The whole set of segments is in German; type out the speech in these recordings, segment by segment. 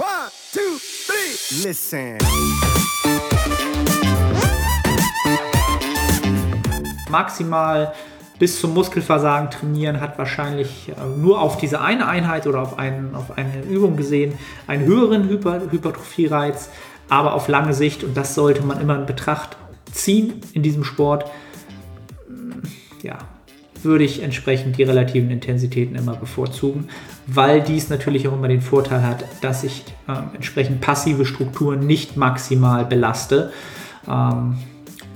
One, two, three. Listen. Maximal bis zum Muskelversagen trainieren hat wahrscheinlich äh, nur auf diese eine Einheit oder auf, einen, auf eine Übung gesehen einen höheren Hyper, Hypertrophie-Reiz, aber auf lange Sicht, und das sollte man immer in Betracht ziehen in diesem Sport, ja, würde ich entsprechend die relativen Intensitäten immer bevorzugen, weil dies natürlich auch immer den Vorteil hat, dass ich äh, entsprechend passive Strukturen nicht maximal belaste ähm,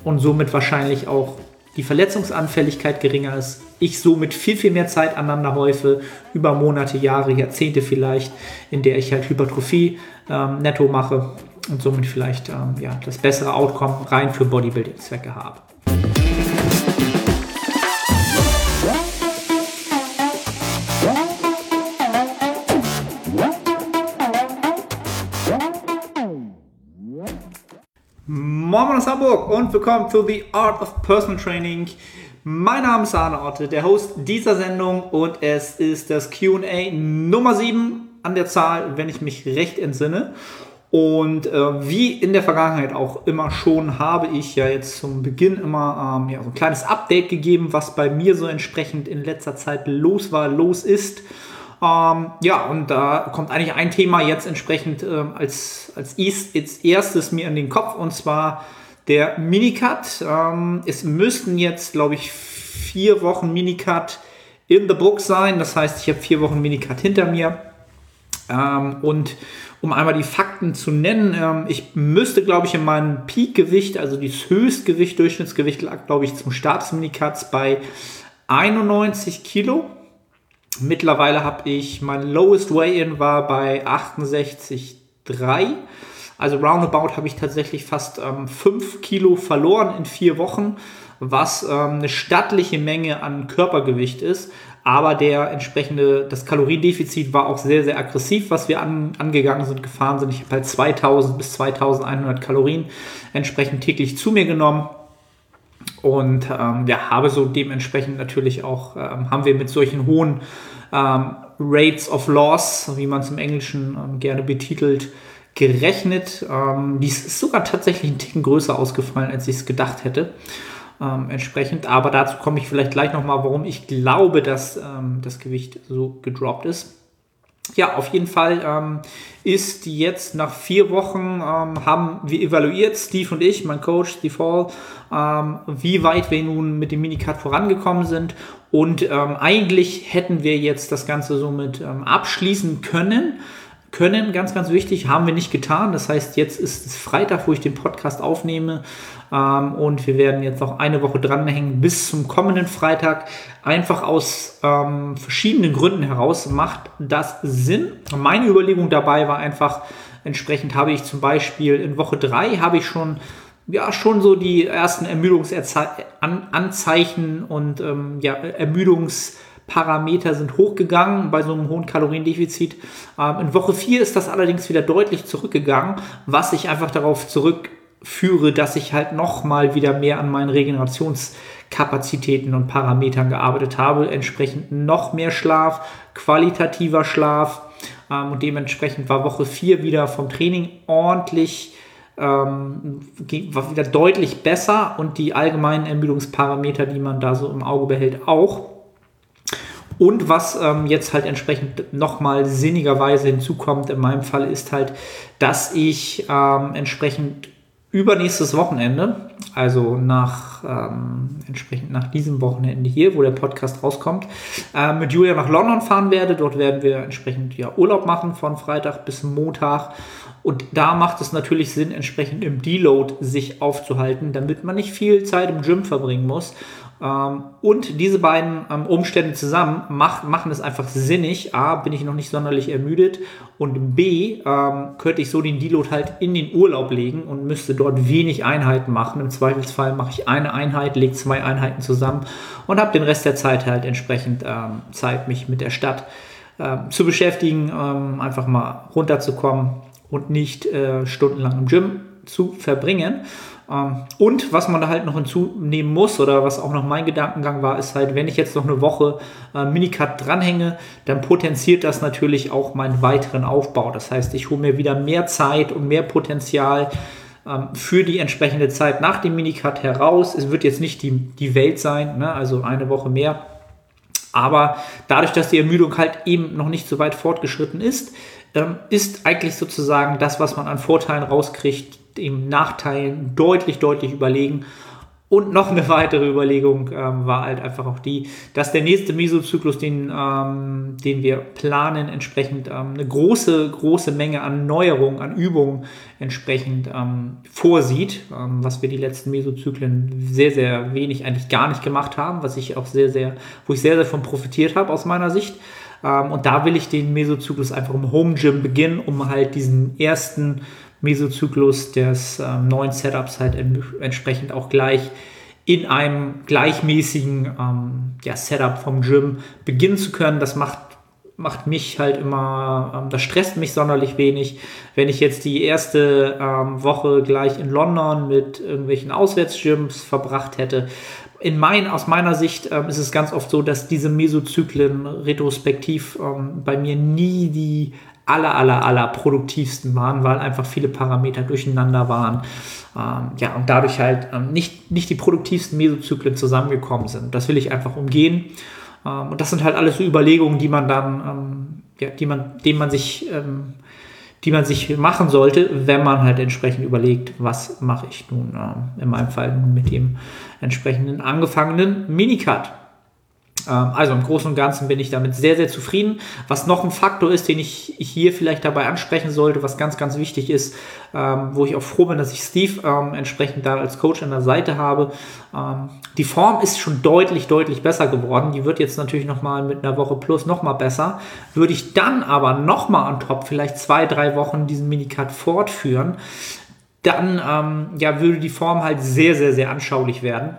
und somit wahrscheinlich auch die Verletzungsanfälligkeit geringer ist, ich somit viel, viel mehr Zeit aneinander häufe, über Monate, Jahre, Jahrzehnte vielleicht, in der ich halt Hypertrophie ähm, netto mache und somit vielleicht ähm, ja, das bessere Outcome rein für Bodybuilding-Zwecke habe. Moin aus Hamburg und willkommen zu The Art of Personal Training. Mein Name ist Arne Otte, der Host dieser Sendung und es ist das QA Nummer 7 an der Zahl, wenn ich mich recht entsinne. Und äh, wie in der Vergangenheit auch immer schon, habe ich ja jetzt zum Beginn immer ähm, ja, so ein kleines Update gegeben, was bei mir so entsprechend in letzter Zeit los war, los ist. Ähm, ja, und da kommt eigentlich ein Thema jetzt entsprechend ähm, als, als, als erstes mir in den Kopf und zwar der Minicut. Ähm, es müssten jetzt, glaube ich, vier Wochen Minicut in the book sein. Das heißt, ich habe vier Wochen Minicut hinter mir. Ähm, und um einmal die Fakten zu nennen, ähm, ich müsste, glaube ich, in meinem Peak-Gewicht, also das Höchstgewicht, Durchschnittsgewicht lag, glaube ich, zum Start des Minicuts bei 91 Kilo. Mittlerweile habe ich, mein Lowest Weigh-In war bei 68,3. Also roundabout habe ich tatsächlich fast ähm, 5 Kilo verloren in vier Wochen, was ähm, eine stattliche Menge an Körpergewicht ist. Aber der entsprechende, das Kaloriendefizit war auch sehr, sehr aggressiv, was wir an, angegangen sind, gefahren sind. Ich habe halt 2000 bis 2100 Kalorien entsprechend täglich zu mir genommen. Und ähm, ja, habe so dementsprechend natürlich auch, ähm, haben wir mit solchen hohen ähm, Rates of Loss, wie man es im Englischen ähm, gerne betitelt, gerechnet. Ähm, dies ist sogar tatsächlich ein Ticken größer ausgefallen, als ich es gedacht hätte. Ähm, entsprechend, aber dazu komme ich vielleicht gleich nochmal, warum ich glaube, dass das Gewicht so gedroppt ist. Ja, auf jeden Fall ähm, ist jetzt nach vier Wochen, ähm, haben wir evaluiert, Steve und ich, mein Coach, Steve Hall, ähm, wie weit wir nun mit dem Minicut vorangekommen sind. Und ähm, eigentlich hätten wir jetzt das Ganze somit ähm, abschließen können können, ganz, ganz wichtig, haben wir nicht getan. Das heißt, jetzt ist es Freitag, wo ich den Podcast aufnehme. Ähm, und wir werden jetzt noch eine Woche dranhängen bis zum kommenden Freitag. Einfach aus ähm, verschiedenen Gründen heraus macht das Sinn. Meine Überlegung dabei war einfach, entsprechend habe ich zum Beispiel in Woche 3 habe ich schon ja, schon so die ersten Ermüdungsanzeichen und ähm, ja, Ermüdungs- Parameter sind hochgegangen bei so einem hohen Kaloriendefizit. Ähm, in Woche 4 ist das allerdings wieder deutlich zurückgegangen, was ich einfach darauf zurückführe, dass ich halt nochmal wieder mehr an meinen Regenerationskapazitäten und Parametern gearbeitet habe. Entsprechend noch mehr Schlaf, qualitativer Schlaf ähm, und dementsprechend war Woche 4 wieder vom Training ordentlich ähm, war wieder deutlich besser und die allgemeinen Ermüdungsparameter, die man da so im Auge behält, auch. Und was ähm, jetzt halt entsprechend nochmal sinnigerweise hinzukommt in meinem Fall ist halt, dass ich ähm, entsprechend übernächstes Wochenende, also nach ähm, entsprechend nach diesem Wochenende hier, wo der Podcast rauskommt, äh, mit Julia nach London fahren werde. Dort werden wir entsprechend ja Urlaub machen von Freitag bis Montag. Und da macht es natürlich Sinn, entsprechend im Deload sich aufzuhalten, damit man nicht viel Zeit im Gym verbringen muss. Ähm, und diese beiden ähm, Umstände zusammen machen es einfach sinnig. A, bin ich noch nicht sonderlich ermüdet und B, ähm, könnte ich so den Deload halt in den Urlaub legen und müsste dort wenig Einheiten machen. Im Zweifelsfall mache ich eine Einheit, lege zwei Einheiten zusammen und habe den Rest der Zeit halt entsprechend Zeit, mich mit der Stadt zu beschäftigen, einfach mal runterzukommen und nicht äh, stundenlang im Gym zu verbringen. Ähm, und was man da halt noch hinzunehmen muss oder was auch noch mein Gedankengang war, ist halt, wenn ich jetzt noch eine Woche äh, Minicut dranhänge, dann potenziert das natürlich auch meinen weiteren Aufbau. Das heißt, ich hole mir wieder mehr Zeit und mehr Potenzial ähm, für die entsprechende Zeit nach dem Minicut heraus. Es wird jetzt nicht die, die Welt sein, ne? also eine Woche mehr. Aber dadurch, dass die Ermüdung halt eben noch nicht so weit fortgeschritten ist, ähm, ist eigentlich sozusagen das, was man an Vorteilen rauskriegt, dem Nachteilen deutlich, deutlich überlegen. Und noch eine weitere Überlegung ähm, war halt einfach auch die, dass der nächste Mesozyklus, den, ähm, den wir planen, entsprechend ähm, eine große, große Menge an Neuerungen, an Übungen entsprechend ähm, vorsieht, ähm, was wir die letzten Mesozyklen sehr, sehr wenig, eigentlich gar nicht gemacht haben, was ich auch sehr, sehr, wo ich sehr, sehr von profitiert habe aus meiner Sicht. Ähm, und da will ich den Mesozyklus einfach im Home Gym beginnen, um halt diesen ersten Mesozyklus des ähm, neuen Setups halt entsprechend auch gleich in einem gleichmäßigen ähm, ja, Setup vom Gym beginnen zu können. Das macht, macht mich halt immer, ähm, das stresst mich sonderlich wenig. Wenn ich jetzt die erste ähm, Woche gleich in London mit irgendwelchen Auswärtsgyms verbracht hätte, in mein, aus meiner Sicht ähm, ist es ganz oft so, dass diese Mesozyklen retrospektiv ähm, bei mir nie die aller, aller, aller produktivsten waren, weil einfach viele Parameter durcheinander waren. Ähm, ja, und dadurch halt ähm, nicht, nicht die produktivsten Mesozyklen zusammengekommen sind. Das will ich einfach umgehen. Ähm, und das sind halt alles so Überlegungen, die man dann, ähm, ja, die man, denen man sich, ähm, die man sich machen sollte, wenn man halt entsprechend überlegt, was mache ich nun, äh, in meinem Fall mit dem entsprechenden angefangenen Minicut. Ähm, also im Großen und Ganzen bin ich damit sehr, sehr zufrieden. Was noch ein Faktor ist, den ich hier vielleicht dabei ansprechen sollte, was ganz, ganz wichtig ist, ähm, wo ich auch froh bin, dass ich Steve ähm, entsprechend da als Coach an der Seite habe. die Form ist schon deutlich, deutlich besser geworden. Die wird jetzt natürlich nochmal mit einer Woche plus nochmal besser. Würde ich dann aber nochmal on top vielleicht zwei, drei Wochen diesen Minicut fortführen, dann ja, würde die Form halt sehr, sehr, sehr anschaulich werden.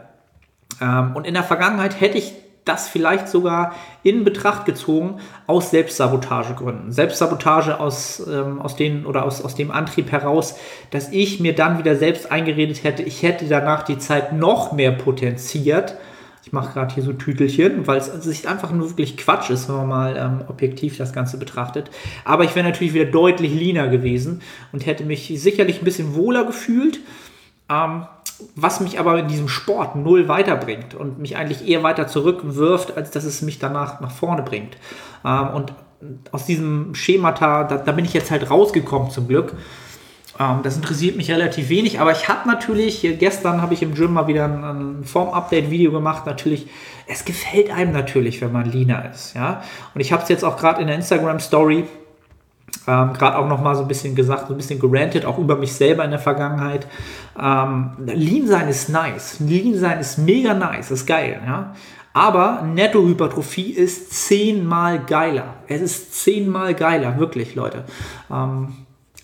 und in der Vergangenheit hätte ich das vielleicht sogar in Betracht gezogen aus Selbstsabotagegründen. Selbstsabotage aus, ähm, aus, den, oder aus, aus dem Antrieb heraus, dass ich mir dann wieder selbst eingeredet hätte, ich hätte danach die Zeit noch mehr potenziert. Ich mache gerade hier so Tütelchen, weil es sich einfach nur wirklich Quatsch ist, wenn man mal ähm, objektiv das Ganze betrachtet. Aber ich wäre natürlich wieder deutlich leaner gewesen und hätte mich sicherlich ein bisschen wohler gefühlt. Ähm, was mich aber in diesem Sport null weiterbringt und mich eigentlich eher weiter zurückwirft, als dass es mich danach nach vorne bringt. Ähm, und aus diesem Schemata, da, da, bin ich jetzt halt rausgekommen zum Glück. Ähm, das interessiert mich relativ wenig, aber ich habe natürlich, gestern habe ich im Gym mal wieder ein, ein Form-Update-Video gemacht, natürlich, es gefällt einem natürlich, wenn man leaner ist, ja. Und ich habe es jetzt auch gerade in der Instagram-Story ähm, Gerade auch nochmal so ein bisschen gesagt, so ein bisschen gerantet, auch über mich selber in der Vergangenheit. Ähm, Lean sein ist nice. Lean sein ist mega nice, ist geil, ja. Aber Nettohypertrophie ist zehnmal geiler. Es ist zehnmal geiler, wirklich, Leute. Ähm,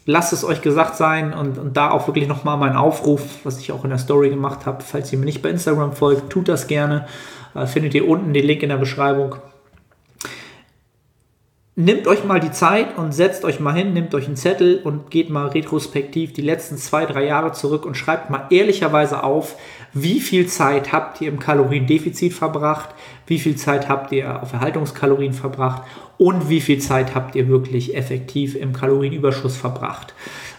lasst es euch gesagt sein und, und da auch wirklich nochmal mein Aufruf, was ich auch in der Story gemacht habe. Falls ihr mir nicht bei Instagram folgt, tut das gerne. Äh, findet ihr unten den Link in der Beschreibung nehmt euch mal die Zeit und setzt euch mal hin, nehmt euch einen Zettel und geht mal retrospektiv die letzten zwei, drei Jahre zurück und schreibt mal ehrlicherweise auf, wie viel Zeit habt ihr im Kaloriendefizit verbracht, wie viel Zeit habt ihr auf Erhaltungskalorien verbracht und wie viel Zeit habt ihr wirklich effektiv im Kalorienüberschuss verbracht.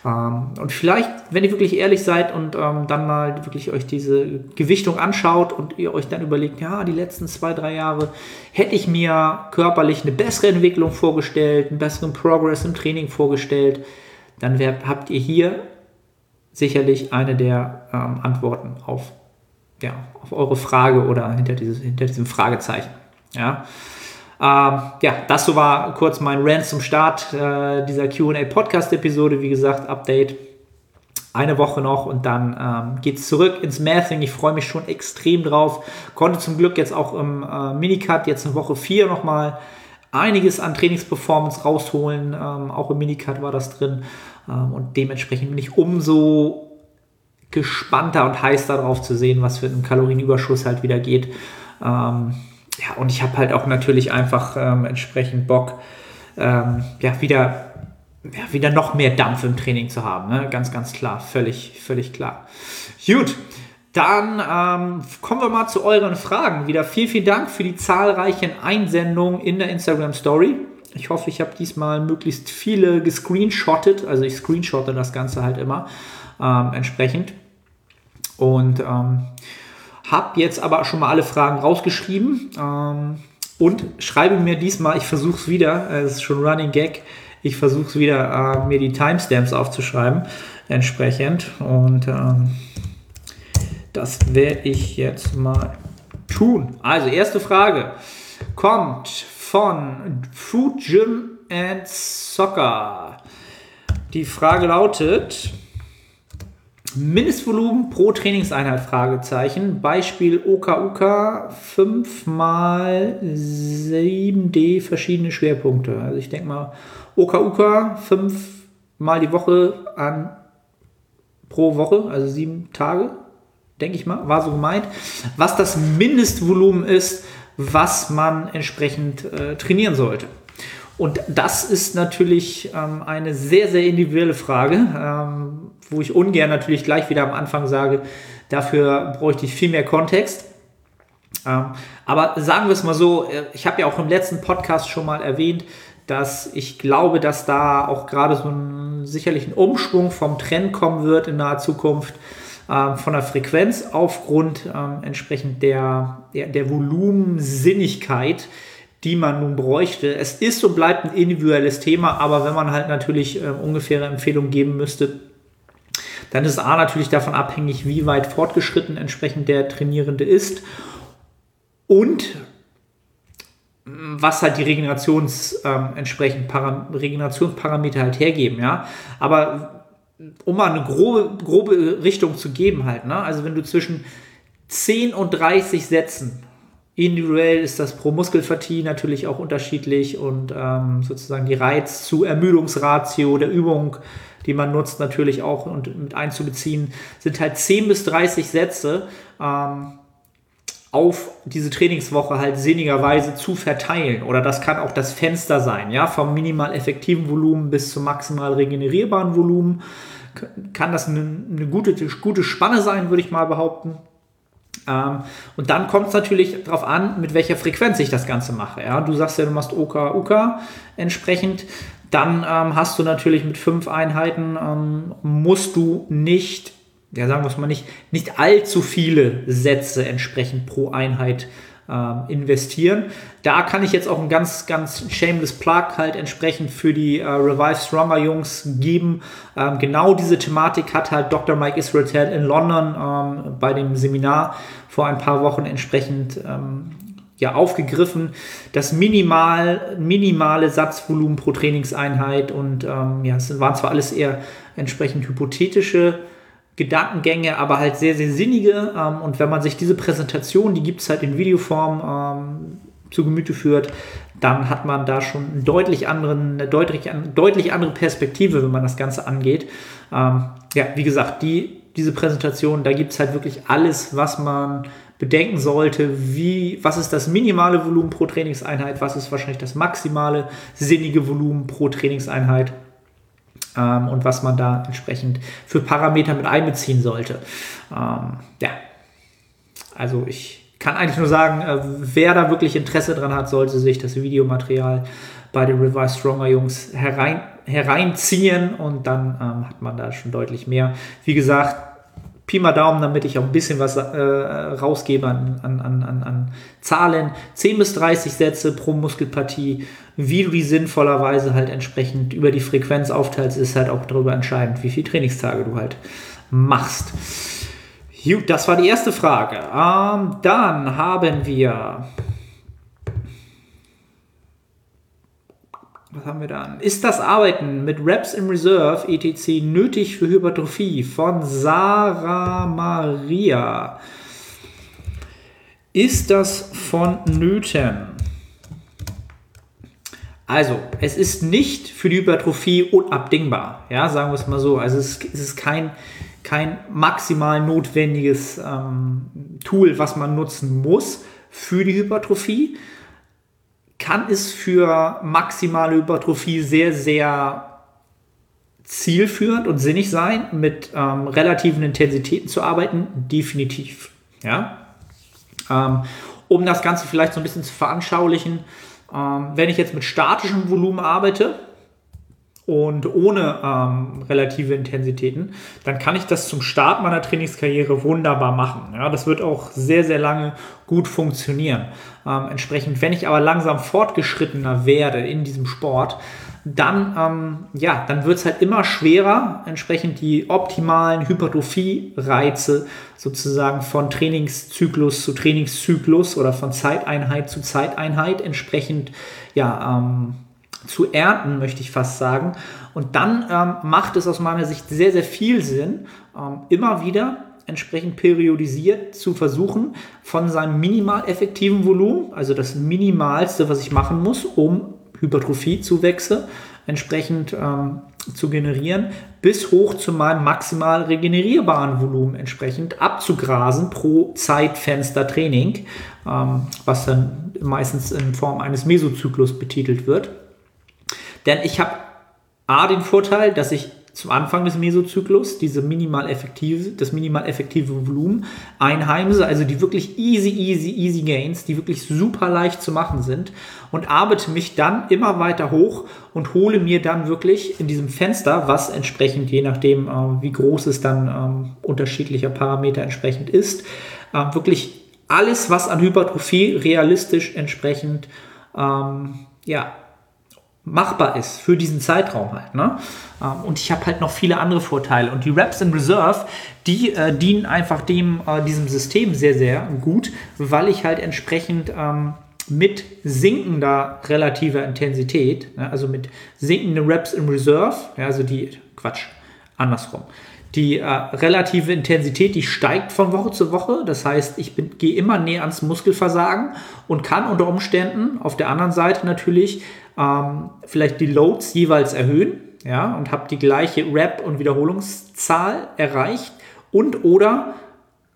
Ähm, und vielleicht, wenn ihr wirklich ehrlich seid und ähm, dann mal wirklich euch diese Gewichtung anschaut und ihr euch dann überlegt, ja, die letzten zwei, drei Jahre hätte ich mir körperlich eine bessere Entwicklung vorgestellt, einen besseren Progress im Training vorgestellt, dann wär, habt ihr hier sicherlich eine der ähm, Antworten auf, ja, auf eure Frage oder hinter, dieses, hinter diesem Fragezeichen. Ja. Ähm, ja, das so war kurz mein Rant zum Start äh, dieser QA Podcast-Episode. Wie gesagt, Update eine Woche noch und dann ähm, geht es zurück ins Mathing. Ich freue mich schon extrem drauf. Konnte zum Glück jetzt auch im äh, Minicut jetzt in Woche 4 nochmal einiges an Trainingsperformance rausholen. Ähm, auch im Minicut war das drin. Ähm, und dementsprechend bin ich umso gespannter und heiß darauf zu sehen, was für einen Kalorienüberschuss halt wieder geht. Ähm, ja, und ich habe halt auch natürlich einfach ähm, entsprechend Bock, ähm, ja, wieder ja, wieder noch mehr Dampf im Training zu haben. Ne? Ganz, ganz klar, völlig, völlig klar. Gut, dann ähm, kommen wir mal zu euren Fragen. Wieder vielen, vielen Dank für die zahlreichen Einsendungen in der Instagram Story. Ich hoffe, ich habe diesmal möglichst viele gescreenshottet. Also ich screenshotte das Ganze halt immer ähm, entsprechend. Und ähm, habe jetzt aber schon mal alle Fragen rausgeschrieben. Ähm, und schreibe mir diesmal, ich versuche es wieder, es ist schon Running Gag, ich versuche es wieder, äh, mir die Timestamps aufzuschreiben, entsprechend. Und ähm, das werde ich jetzt mal tun. Also, erste Frage kommt von Food Gym and Soccer. Die Frage lautet: Mindestvolumen pro Trainingseinheit? Fragezeichen. Beispiel OKUK 5 mal 7D verschiedene Schwerpunkte. Also ich denke mal OKUK 5 mal die Woche an pro Woche, also sieben Tage, denke ich mal, war so gemeint. Was das Mindestvolumen ist, was man entsprechend äh, trainieren sollte. Und das ist natürlich ähm, eine sehr, sehr individuelle Frage, ähm, wo ich ungern natürlich gleich wieder am Anfang sage, dafür bräuchte ich viel mehr Kontext. Ähm, aber sagen wir es mal so, äh, ich habe ja auch im letzten Podcast schon mal erwähnt, dass ich glaube, dass da auch gerade so ein sicherlich ein Umschwung vom Trend kommen wird in naher Zukunft äh, von der Frequenz aufgrund äh, entsprechend der, der, der Volumensinnigkeit, die man nun bräuchte. Es ist und bleibt ein individuelles Thema, aber wenn man halt natürlich äh, ungefähre Empfehlungen geben müsste, dann ist A natürlich davon abhängig, wie weit fortgeschritten entsprechend der Trainierende ist und was halt die Regenerations ähm, entsprechend Param Regenerationsparameter halt hergeben, ja. Aber um mal eine grobe, grobe Richtung zu geben halt, ne? Also wenn du zwischen 10 und 30 Sätzen Individuell ist das pro Muskelpartie natürlich auch unterschiedlich und ähm, sozusagen die Reiz zu Ermüdungsratio der Übung, die man nutzt, natürlich auch und mit einzubeziehen, sind halt 10 bis 30 Sätze ähm, auf diese Trainingswoche halt sinnigerweise zu verteilen. Oder das kann auch das Fenster sein, ja, vom minimal effektiven Volumen bis zum maximal regenerierbaren Volumen. Kann das eine, eine gute, gute Spanne sein, würde ich mal behaupten. Ähm, und dann kommt es natürlich darauf an, mit welcher Frequenz ich das Ganze mache. Ja? Du sagst ja, du machst OK, OK entsprechend. Dann ähm, hast du natürlich mit fünf Einheiten, ähm, musst du nicht, ja sagen wir es mal nicht, nicht allzu viele Sätze entsprechend pro Einheit ähm, investieren. Da kann ich jetzt auch ein ganz, ganz shameless Plug halt entsprechend für die äh, Revive Stronger Jungs geben. Ähm, genau diese Thematik hat halt Dr. Mike Israel in London ähm, bei dem Seminar vor ein paar Wochen entsprechend ähm, ja, aufgegriffen. Das minimal, minimale Satzvolumen pro Trainingseinheit und ähm, ja, es waren zwar alles eher entsprechend hypothetische Gedankengänge, aber halt sehr, sehr sinnige. Ähm, und wenn man sich diese Präsentation, die gibt es halt in Videoform, ähm, zu Gemüte führt, dann hat man da schon einen deutlich anderen, eine deutlich, deutlich andere Perspektive, wenn man das Ganze angeht. Ähm, ja, wie gesagt, die, diese Präsentation, da gibt es halt wirklich alles, was man bedenken sollte, wie, was ist das minimale Volumen pro Trainingseinheit, was ist wahrscheinlich das maximale sinnige Volumen pro Trainingseinheit ähm, und was man da entsprechend für Parameter mit einbeziehen sollte. Ähm, ja, also ich kann eigentlich nur sagen, äh, wer da wirklich Interesse dran hat, sollte sich das Videomaterial bei den Revive Stronger Jungs herein, hereinziehen und dann ähm, hat man da schon deutlich mehr. Wie gesagt, Pi mal Daumen, damit ich auch ein bisschen was äh, rausgebe an, an, an, an Zahlen. 10 bis 30 Sätze pro Muskelpartie. Wie du die sinnvollerweise halt entsprechend über die Frequenz aufteilst, ist halt auch darüber entscheidend, wie viele Trainingstage du halt machst. Gut, das war die erste Frage. Ähm, dann haben wir was haben wir dann? Ist das Arbeiten mit Reps in Reserve etc. nötig für Hypertrophie? Von Sarah Maria. Ist das vonnöten? Also, es ist nicht für die Hypertrophie unabdingbar. Ja, sagen wir es mal so. Also, es ist, es ist kein, kein maximal notwendiges ähm, Tool, was man nutzen muss für die Hypertrophie kann es für maximale Hypertrophie sehr, sehr zielführend und sinnig sein, mit ähm, relativen Intensitäten zu arbeiten? Definitiv. Ja? Ähm, um das Ganze vielleicht so ein bisschen zu veranschaulichen, ähm, wenn ich jetzt mit statischem Volumen arbeite, und ohne ähm, relative Intensitäten, dann kann ich das zum Start meiner Trainingskarriere wunderbar machen. Ja, das wird auch sehr, sehr lange gut funktionieren. Ähm, entsprechend, wenn ich aber langsam fortgeschrittener werde in diesem Sport, dann, ähm, ja, dann wird es halt immer schwerer, entsprechend die optimalen Hypertrophie-Reize sozusagen von Trainingszyklus zu Trainingszyklus oder von Zeiteinheit zu Zeiteinheit entsprechend ja, ähm, zu ernten, möchte ich fast sagen. Und dann ähm, macht es aus meiner Sicht sehr, sehr viel Sinn, ähm, immer wieder entsprechend periodisiert zu versuchen, von seinem minimal effektiven Volumen, also das Minimalste, was ich machen muss, um Hypertrophiezuwächse entsprechend ähm, zu generieren, bis hoch zu meinem maximal regenerierbaren Volumen entsprechend abzugrasen pro Zeitfenster Training, ähm, was dann meistens in Form eines Mesozyklus betitelt wird. Denn ich habe A den Vorteil, dass ich zum Anfang des Mesozyklus diese minimal effektive, das minimal effektive Volumen einheimse, also die wirklich easy, easy, easy Gains, die wirklich super leicht zu machen sind und arbeite mich dann immer weiter hoch und hole mir dann wirklich in diesem Fenster, was entsprechend, je nachdem, äh, wie groß es dann ähm, unterschiedlicher Parameter entsprechend ist, äh, wirklich alles, was an Hypertrophie realistisch entsprechend ähm, ja, machbar ist für diesen Zeitraum halt. Ne? Ähm, und ich habe halt noch viele andere Vorteile. Und die Reps in Reserve, die äh, dienen einfach dem, äh, diesem System sehr, sehr gut, weil ich halt entsprechend ähm, mit sinkender relativer Intensität, ne, also mit sinkenden Reps in Reserve, ja, also die, Quatsch, andersrum. Die äh, relative Intensität, die steigt von Woche zu Woche. Das heißt, ich gehe immer näher ans Muskelversagen und kann unter Umständen auf der anderen Seite natürlich ähm, vielleicht die Loads jeweils erhöhen ja, und habe die gleiche Rep- und Wiederholungszahl erreicht und oder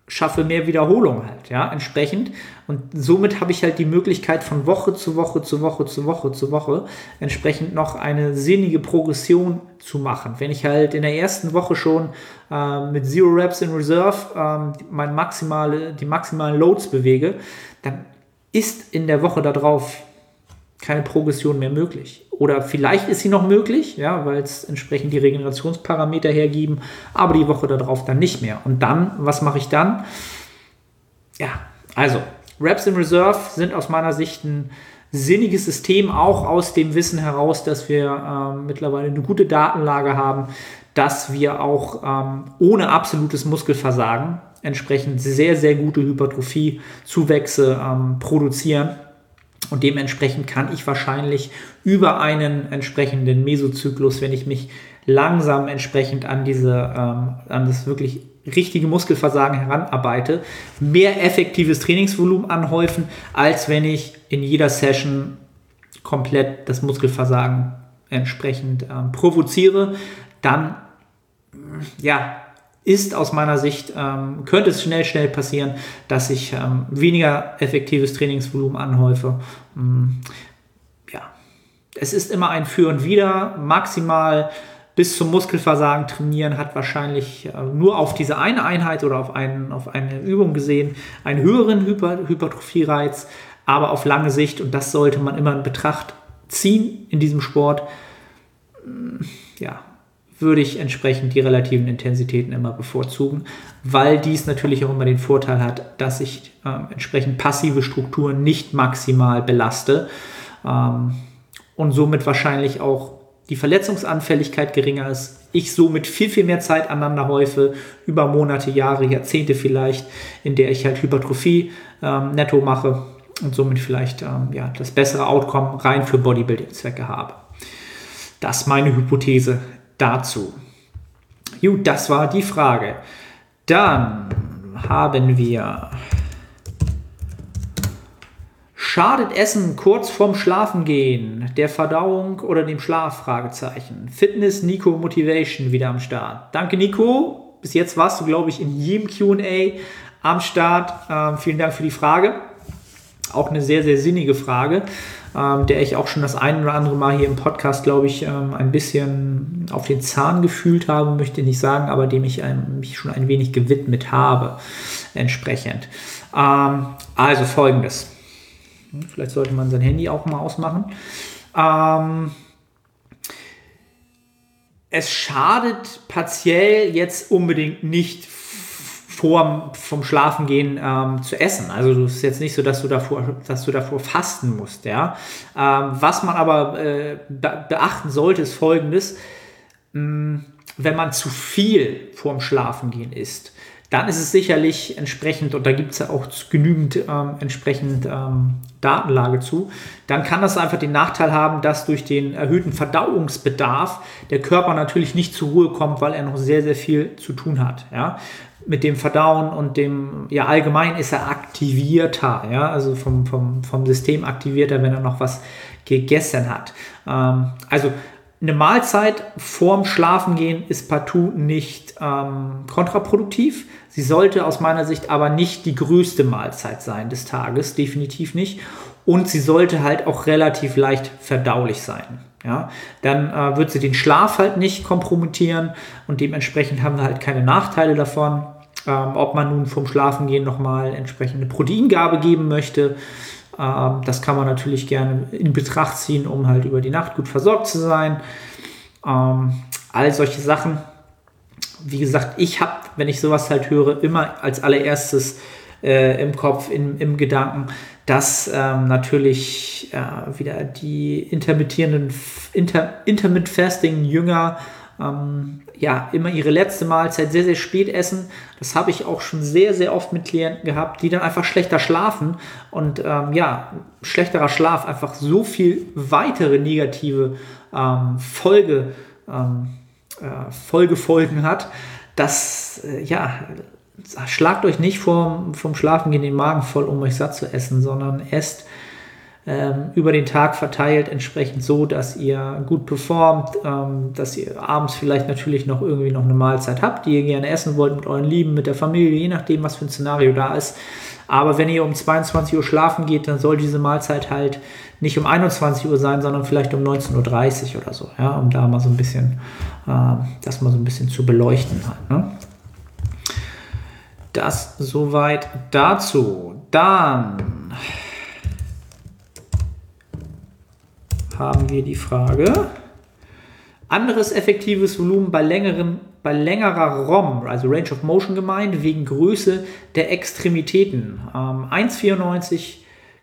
schaffe mehr Wiederholung halt, ja, entsprechend. Und somit habe ich halt die Möglichkeit von Woche zu Woche zu Woche zu Woche zu Woche entsprechend noch eine sinnige Progression zu machen. Wenn ich halt in der ersten Woche schon äh, mit Zero Reps in Reserve äh, mein maximale, die maximalen Loads bewege, dann ist in der Woche darauf keine Progression mehr möglich. Oder vielleicht ist sie noch möglich, ja, weil es entsprechend die Regenerationsparameter hergeben, aber die Woche darauf dann nicht mehr. Und dann, was mache ich dann? Ja, also Reps in Reserve sind aus meiner Sicht ein sinniges System, auch aus dem Wissen heraus, dass wir äh, mittlerweile eine gute Datenlage haben, dass wir auch ähm, ohne absolutes Muskelversagen entsprechend sehr, sehr gute Hypertrophie-Zuwächse ähm, produzieren und dementsprechend kann ich wahrscheinlich über einen entsprechenden Mesozyklus, wenn ich mich langsam entsprechend an diese, ähm, an das wirklich richtige Muskelversagen heranarbeite, mehr effektives Trainingsvolumen anhäufen, als wenn ich in jeder Session komplett das Muskelversagen entsprechend ähm, provoziere. Dann, ja, ist aus meiner Sicht, ähm, könnte es schnell, schnell passieren, dass ich ähm, weniger effektives Trainingsvolumen anhäufe. Ähm, ja, es ist immer ein Für und Wider. Maximal bis zum Muskelversagen trainieren hat wahrscheinlich äh, nur auf diese eine Einheit oder auf, einen, auf eine Übung gesehen einen höheren Hyper Hypertrophie-Reiz, aber auf lange Sicht, und das sollte man immer in Betracht ziehen in diesem Sport, ja, würde ich entsprechend die relativen Intensitäten immer bevorzugen, weil dies natürlich auch immer den Vorteil hat, dass ich äh, entsprechend passive Strukturen nicht maximal belaste ähm, und somit wahrscheinlich auch die Verletzungsanfälligkeit geringer ist, ich somit viel, viel mehr Zeit aneinander häufe, über Monate, Jahre, Jahrzehnte vielleicht, in der ich halt Hypertrophie ähm, netto mache und somit vielleicht ähm, ja, das bessere Outcome rein für Bodybuilding-Zwecke habe. Das ist meine Hypothese dazu. Gut, das war die Frage. Dann haben wir Schadet Essen kurz vorm Schlafengehen, der Verdauung oder dem Schlaf? Fragezeichen. Fitness, Nico, Motivation wieder am Start. Danke, Nico. Bis jetzt warst du, glaube ich, in jedem QA am Start. Ähm, vielen Dank für die Frage. Auch eine sehr, sehr sinnige Frage. Ähm, der ich auch schon das ein oder andere Mal hier im Podcast, glaube ich, ähm, ein bisschen auf den Zahn gefühlt habe, möchte ich nicht sagen, aber dem ich ähm, mich schon ein wenig gewidmet habe, entsprechend. Ähm, also folgendes. Vielleicht sollte man sein Handy auch mal ausmachen. Ähm, es schadet partiell jetzt unbedingt nicht vor, vom Schlafengehen ähm, zu essen. Also es ist jetzt nicht so, dass du davor, dass du davor fasten musst. Ja? Ähm, was man aber äh, beachten sollte, ist folgendes. Mh, hm, wenn man zu viel vorm Schlafengehen isst, dann ist es sicherlich entsprechend, und da gibt es ja auch genügend ähm, entsprechend ähm, Datenlage zu, dann kann das einfach den Nachteil haben, dass durch den erhöhten Verdauungsbedarf der Körper natürlich nicht zur Ruhe kommt, weil er noch sehr, sehr viel zu tun hat. Ja? Mit dem Verdauen und dem, ja, allgemein ist er aktivierter, ja, also vom, vom, vom System aktivierter, wenn er noch was gegessen hat. Ähm, also eine Mahlzeit vorm Schlafengehen ist partout nicht ähm, kontraproduktiv. Sie sollte aus meiner Sicht aber nicht die größte Mahlzeit sein des Tages, definitiv nicht. Und sie sollte halt auch relativ leicht verdaulich sein. Ja, dann äh, wird sie den Schlaf halt nicht kompromittieren und dementsprechend haben wir halt keine Nachteile davon. Ähm, ob man nun vom Schlafengehen nochmal entsprechende Proteingabe geben möchte, ähm, das kann man natürlich gerne in Betracht ziehen, um halt über die Nacht gut versorgt zu sein. Ähm, all solche Sachen wie gesagt, ich habe, wenn ich sowas halt höre, immer als allererstes äh, im Kopf, in, im Gedanken, dass ähm, natürlich äh, wieder die intermittierenden Inter, Intermittent Fasting Jünger ähm, ja immer ihre letzte Mahlzeit sehr, sehr spät essen. Das habe ich auch schon sehr, sehr oft mit Klienten gehabt, die dann einfach schlechter schlafen und ähm, ja, schlechterer Schlaf einfach so viel weitere negative ähm, Folge ähm, äh, Folgefolgen hat, dass, äh, ja, schlagt euch nicht vom, vom Schlafengehen den Magen voll, um euch satt zu essen, sondern esst ähm, über den Tag verteilt entsprechend so, dass ihr gut performt, ähm, dass ihr abends vielleicht natürlich noch irgendwie noch eine Mahlzeit habt, die ihr gerne essen wollt mit euren Lieben, mit der Familie, je nachdem, was für ein Szenario da ist. Aber wenn ihr um 22 Uhr schlafen geht, dann soll diese Mahlzeit halt nicht um 21 Uhr sein, sondern vielleicht um 19.30 Uhr oder so, ja, um da mal so ein bisschen, äh, das mal so ein bisschen zu beleuchten halt. Ne? Das soweit dazu. Dann haben wir die Frage. Anderes effektives Volumen bei längeren bei längerer ROM, also Range of Motion gemeint, wegen Größe der Extremitäten. Ähm, 1,94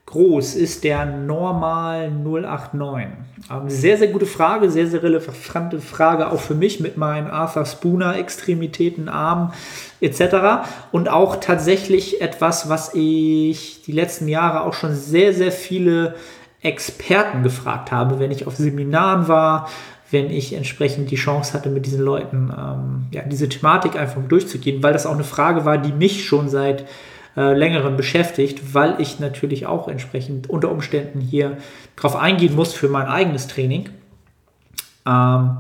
groß ist der Normal 089? Ähm, sehr, sehr gute Frage, sehr, sehr relevante Frage auch für mich mit meinen Arthur Spooner Extremitäten, Armen etc. Und auch tatsächlich etwas, was ich die letzten Jahre auch schon sehr, sehr viele Experten gefragt habe, wenn ich auf Seminaren war, wenn ich entsprechend die Chance hatte, mit diesen Leuten ähm, ja, diese Thematik einfach durchzugehen, weil das auch eine Frage war, die mich schon seit äh, längerem beschäftigt, weil ich natürlich auch entsprechend unter Umständen hier drauf eingehen muss für mein eigenes Training. Ähm,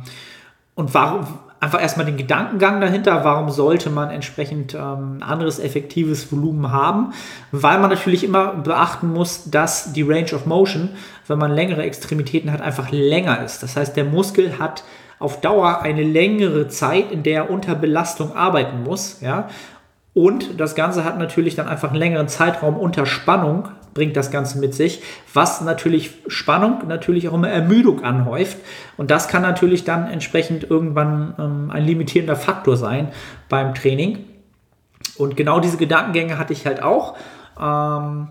und warum, einfach erstmal den Gedankengang dahinter, warum sollte man entsprechend ähm, anderes effektives Volumen haben, weil man natürlich immer beachten muss, dass die Range of Motion, wenn man längere Extremitäten hat, einfach länger ist. Das heißt, der Muskel hat auf Dauer eine längere Zeit, in der er unter Belastung arbeiten muss. Ja? Und das Ganze hat natürlich dann einfach einen längeren Zeitraum unter Spannung, bringt das Ganze mit sich, was natürlich Spannung natürlich auch immer Ermüdung anhäuft. Und das kann natürlich dann entsprechend irgendwann ähm, ein limitierender Faktor sein beim Training. Und genau diese Gedankengänge hatte ich halt auch. Ähm,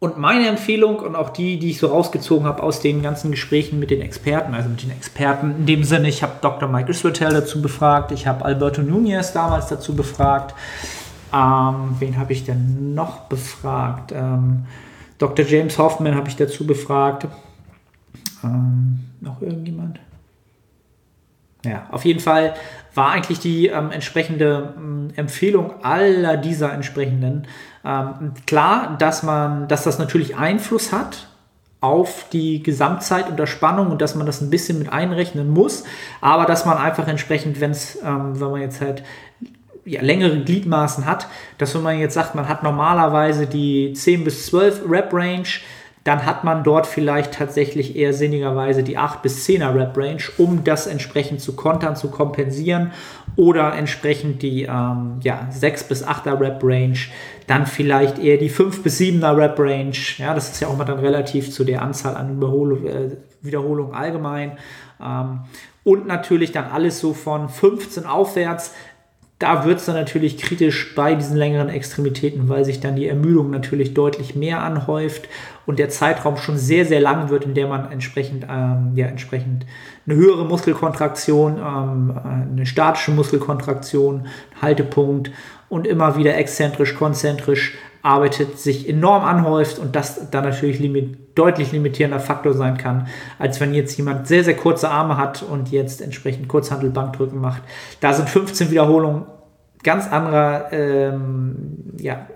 und meine Empfehlung und auch die, die ich so rausgezogen habe aus den ganzen Gesprächen mit den Experten, also mit den Experten in dem Sinne, ich habe Dr. Mike Israel dazu befragt, ich habe Alberto Nunez damals dazu befragt. Ähm, wen habe ich denn noch befragt? Ähm, Dr. James Hoffman habe ich dazu befragt. Ähm, noch irgendjemand? Ja, auf jeden Fall war eigentlich die ähm, entsprechende ähm, Empfehlung aller dieser entsprechenden ähm, klar, dass man, dass das natürlich Einfluss hat auf die Gesamtzeit unter Spannung und dass man das ein bisschen mit einrechnen muss, aber dass man einfach entsprechend, wenn es, ähm, wenn man jetzt halt ja, längere Gliedmaßen hat, dass wenn man jetzt sagt, man hat normalerweise die 10 bis 12 Rep Range, dann hat man dort vielleicht tatsächlich eher sinnigerweise die 8 bis 10er Rep Range, um das entsprechend zu kontern, zu kompensieren oder entsprechend die ähm, ja, 6 bis 8er Rep Range, dann vielleicht eher die 5 bis 7er Rep Range. Ja, das ist ja auch mal dann relativ zu der Anzahl an Überholung, äh, Wiederholungen allgemein. Ähm, und natürlich dann alles so von 15 aufwärts da wird es dann natürlich kritisch bei diesen längeren Extremitäten, weil sich dann die Ermüdung natürlich deutlich mehr anhäuft und der Zeitraum schon sehr, sehr lang wird, in der man entsprechend, ähm, ja, entsprechend eine höhere Muskelkontraktion, ähm, eine statische Muskelkontraktion, Haltepunkt und immer wieder exzentrisch, konzentrisch arbeitet, sich enorm anhäuft und das dann natürlich limit, deutlich limitierender Faktor sein kann, als wenn jetzt jemand sehr, sehr kurze Arme hat und jetzt entsprechend Kurzhandelbankdrücken macht. Da sind 15 Wiederholungen ganz anderer ähm, ja,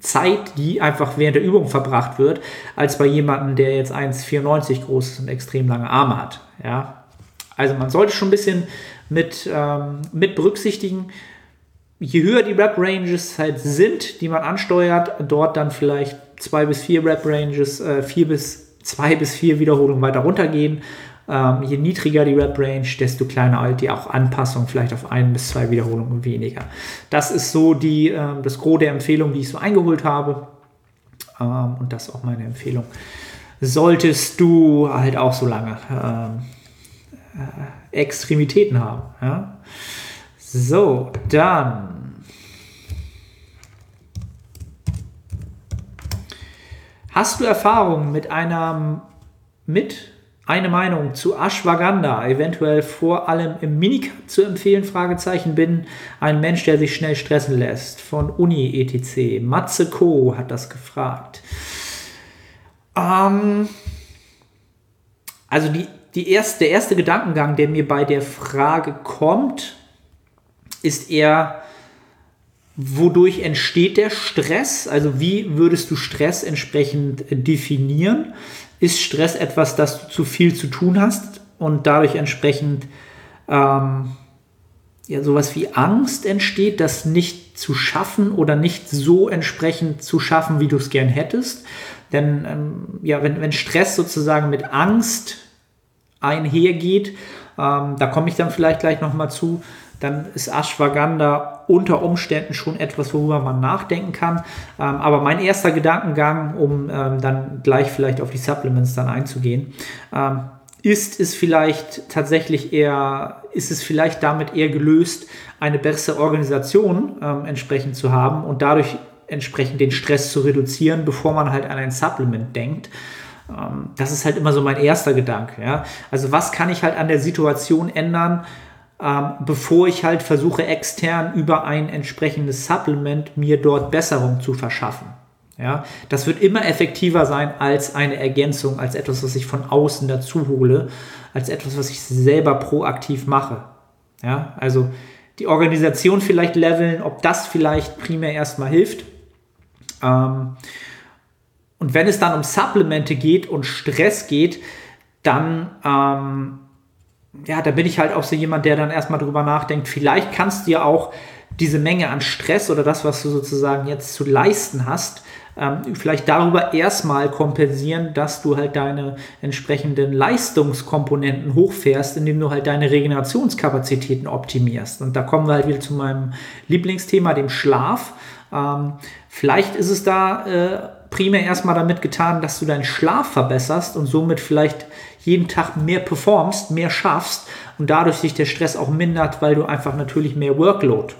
Zeit, die einfach während der Übung verbracht wird, als bei jemandem, der jetzt 1,94 groß ist und extrem lange Arme hat. Ja? Also man sollte schon ein bisschen mit, ähm, mit berücksichtigen, je höher die Rap-Ranges halt sind, die man ansteuert, dort dann vielleicht zwei bis vier Rap-Ranges, äh, vier bis zwei bis vier Wiederholungen weiter runtergehen. Ähm, je niedriger die Rap-Range, desto kleiner halt die auch Anpassung, vielleicht auf ein bis zwei Wiederholungen weniger. Das ist so die, äh, das Gros der Empfehlung, die ich so eingeholt habe. Ähm, und das ist auch meine Empfehlung. Solltest du halt auch so lange ähm, äh, Extremitäten haben. Ja? So, dann. Hast du Erfahrungen mit einer mit eine Meinung zu Ashwagandha, eventuell vor allem im Minicut zu empfehlen? Fragezeichen bin ein Mensch, der sich schnell stressen lässt. Von Uni etc. Matze Co. hat das gefragt. Ähm, also die, die erste, der erste Gedankengang, der mir bei der Frage kommt, ist eher, wodurch entsteht der Stress? Also wie würdest du Stress entsprechend definieren? Ist Stress etwas, das du zu viel zu tun hast und dadurch entsprechend ähm, ja, sowas wie Angst entsteht, das nicht zu schaffen oder nicht so entsprechend zu schaffen, wie du es gern hättest? Denn ähm, ja, wenn, wenn Stress sozusagen mit Angst einhergeht, ähm, da komme ich dann vielleicht gleich nochmal zu, dann ist Ashwagandha unter Umständen schon etwas, worüber man nachdenken kann. Ähm, aber mein erster Gedankengang, um ähm, dann gleich vielleicht auf die Supplements dann einzugehen, ähm, ist es vielleicht tatsächlich eher, ist es vielleicht damit eher gelöst, eine bessere Organisation entsprechend zu haben und dadurch entsprechend den Stress zu reduzieren, bevor man halt an ein Supplement denkt. Das ist halt immer so mein erster Gedanke. Ja? Also was kann ich halt an der Situation ändern, ähm, bevor ich halt versuche, extern über ein entsprechendes Supplement mir dort Besserung zu verschaffen. Ja, das wird immer effektiver sein als eine Ergänzung, als etwas, was ich von außen dazu hole, als etwas, was ich selber proaktiv mache. Ja, also die Organisation vielleicht leveln, ob das vielleicht primär erstmal hilft. Ähm, und wenn es dann um Supplemente geht und Stress geht, dann ähm, ja, da bin ich halt auch so jemand, der dann erstmal drüber nachdenkt, vielleicht kannst du ja auch diese Menge an Stress oder das, was du sozusagen jetzt zu leisten hast, ähm, vielleicht darüber erstmal kompensieren, dass du halt deine entsprechenden Leistungskomponenten hochfährst, indem du halt deine Regenerationskapazitäten optimierst. Und da kommen wir halt wieder zu meinem Lieblingsthema, dem Schlaf. Ähm, vielleicht ist es da äh, primär erstmal damit getan, dass du deinen Schlaf verbesserst und somit vielleicht jeden Tag mehr performst, mehr schaffst und dadurch sich der Stress auch mindert, weil du einfach natürlich mehr Workload,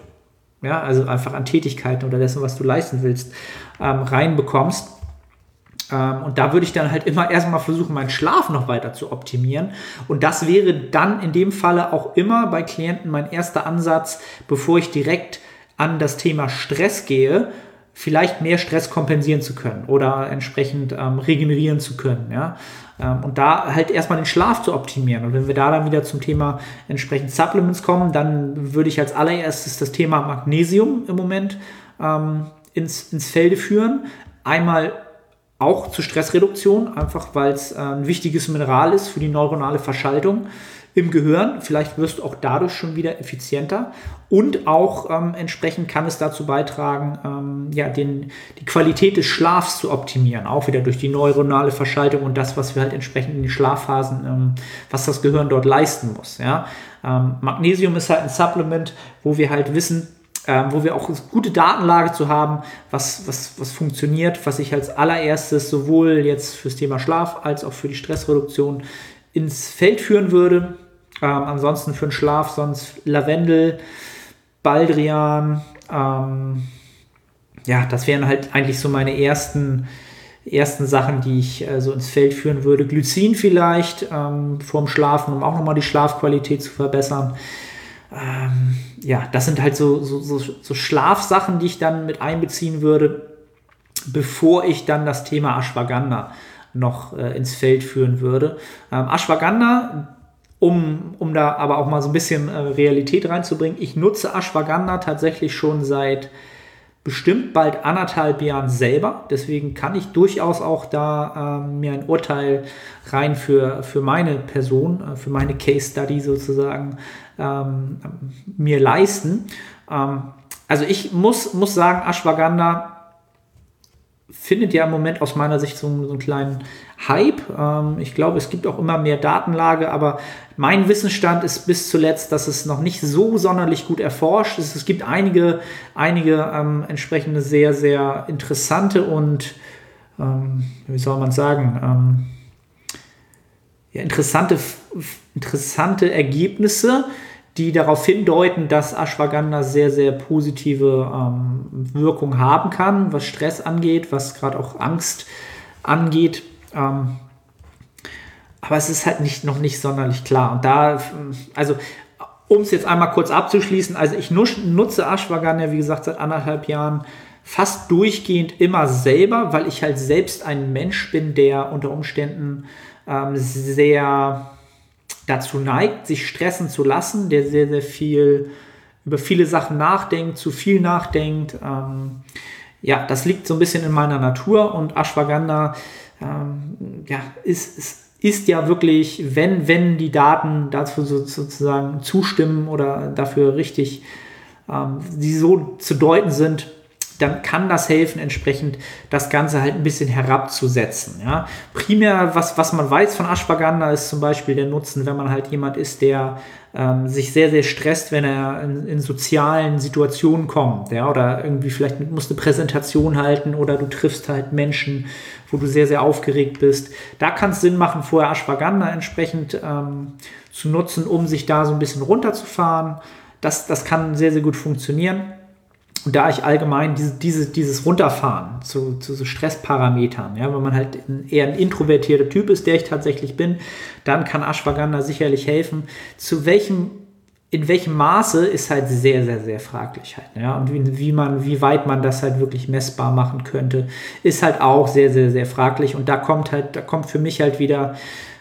ja, also einfach an Tätigkeiten oder dessen, was du leisten willst, ähm, reinbekommst. Ähm, und da würde ich dann halt immer erstmal versuchen, meinen Schlaf noch weiter zu optimieren. Und das wäre dann in dem Falle auch immer bei Klienten mein erster Ansatz, bevor ich direkt an das Thema Stress gehe, vielleicht mehr Stress kompensieren zu können oder entsprechend ähm, regenerieren zu können. Ja? Ähm, und da halt erstmal den Schlaf zu optimieren. Und wenn wir da dann wieder zum Thema entsprechend Supplements kommen, dann würde ich als allererstes das Thema Magnesium im Moment ähm, ins, ins Felde führen. Einmal auch zur Stressreduktion, einfach weil es äh, ein wichtiges Mineral ist für die neuronale Verschaltung. im Gehirn. Vielleicht wirst du auch dadurch schon wieder effizienter. Und auch ähm, entsprechend kann es dazu beitragen, ähm, ja, den, die Qualität des Schlafs zu optimieren. Auch wieder durch die neuronale Verschaltung und das, was wir halt entsprechend in den Schlafphasen, ähm, was das Gehirn dort leisten muss. Ja? Ähm, Magnesium ist halt ein Supplement, wo wir halt wissen, ähm, wo wir auch gute Datenlage zu haben, was, was, was funktioniert, was ich als allererstes sowohl jetzt fürs Thema Schlaf als auch für die Stressreduktion ins Feld führen würde. Ähm, ansonsten für den Schlaf sonst Lavendel, Baldrian. Ähm, ja, das wären halt eigentlich so meine ersten, ersten Sachen, die ich äh, so ins Feld führen würde. Glycin vielleicht ähm, vorm Schlafen, um auch nochmal die Schlafqualität zu verbessern. Ähm, ja, das sind halt so, so, so, so Schlafsachen, die ich dann mit einbeziehen würde, bevor ich dann das Thema Ashwagandha noch äh, ins Feld führen würde. Ähm, Ashwagandha, um, um da aber auch mal so ein bisschen äh, Realität reinzubringen, ich nutze Ashwagandha tatsächlich schon seit bestimmt bald anderthalb Jahren selber. Deswegen kann ich durchaus auch da ähm, mir ein Urteil rein für, für meine Person, äh, für meine Case Study sozusagen ähm, mir leisten. Ähm, also ich muss, muss sagen, Ashwagandha findet ja im Moment aus meiner Sicht so, so einen kleinen Hype. Ähm, ich glaube, es gibt auch immer mehr Datenlage, aber mein Wissensstand ist bis zuletzt, dass es noch nicht so sonderlich gut erforscht ist. Es gibt einige, einige ähm, entsprechende sehr, sehr interessante und, ähm, wie soll man sagen, ähm, ja, interessante, interessante Ergebnisse, die darauf hindeuten, dass Ashwagandha sehr, sehr positive ähm, Wirkung haben kann, was Stress angeht, was gerade auch Angst angeht. Ähm, aber es ist halt nicht, noch nicht sonderlich klar. Und da, also um es jetzt einmal kurz abzuschließen, also ich nutze Ashwagandha, wie gesagt, seit anderthalb Jahren fast durchgehend immer selber, weil ich halt selbst ein Mensch bin, der unter Umständen ähm, sehr dazu neigt, sich stressen zu lassen, der sehr, sehr viel über viele Sachen nachdenkt, zu viel nachdenkt. Ähm, ja, das liegt so ein bisschen in meiner Natur und Ashwagandha ähm, ja, ist, ist, ist ja wirklich, wenn, wenn die Daten dazu sozusagen zustimmen oder dafür richtig, ähm, die so zu deuten sind, dann kann das helfen, entsprechend das Ganze halt ein bisschen herabzusetzen. Ja. Primär, was, was man weiß von Ashwagandha, ist zum Beispiel der Nutzen, wenn man halt jemand ist, der ähm, sich sehr, sehr stresst, wenn er in, in, sozialen Situationen kommt. Ja, oder irgendwie vielleicht musst eine Präsentation halten oder du triffst halt Menschen, wo du sehr, sehr aufgeregt bist. Da kann es Sinn machen, vorher Ashwagandha entsprechend ähm, zu nutzen, um sich da so ein bisschen runterzufahren. Das, das kann sehr, sehr gut funktionieren. Und da ich allgemein diese, diese, dieses Runterfahren zu, zu so Stressparametern, ja, wenn man halt eher ein introvertierter Typ ist, der ich tatsächlich bin, dann kann Ashwagandha sicherlich helfen. Zu welchem, in welchem Maße ist halt sehr, sehr, sehr fraglich halt. Ja, und wie, wie man, wie weit man das halt wirklich messbar machen könnte, ist halt auch sehr, sehr, sehr fraglich. Und da kommt halt, da kommt für mich halt wieder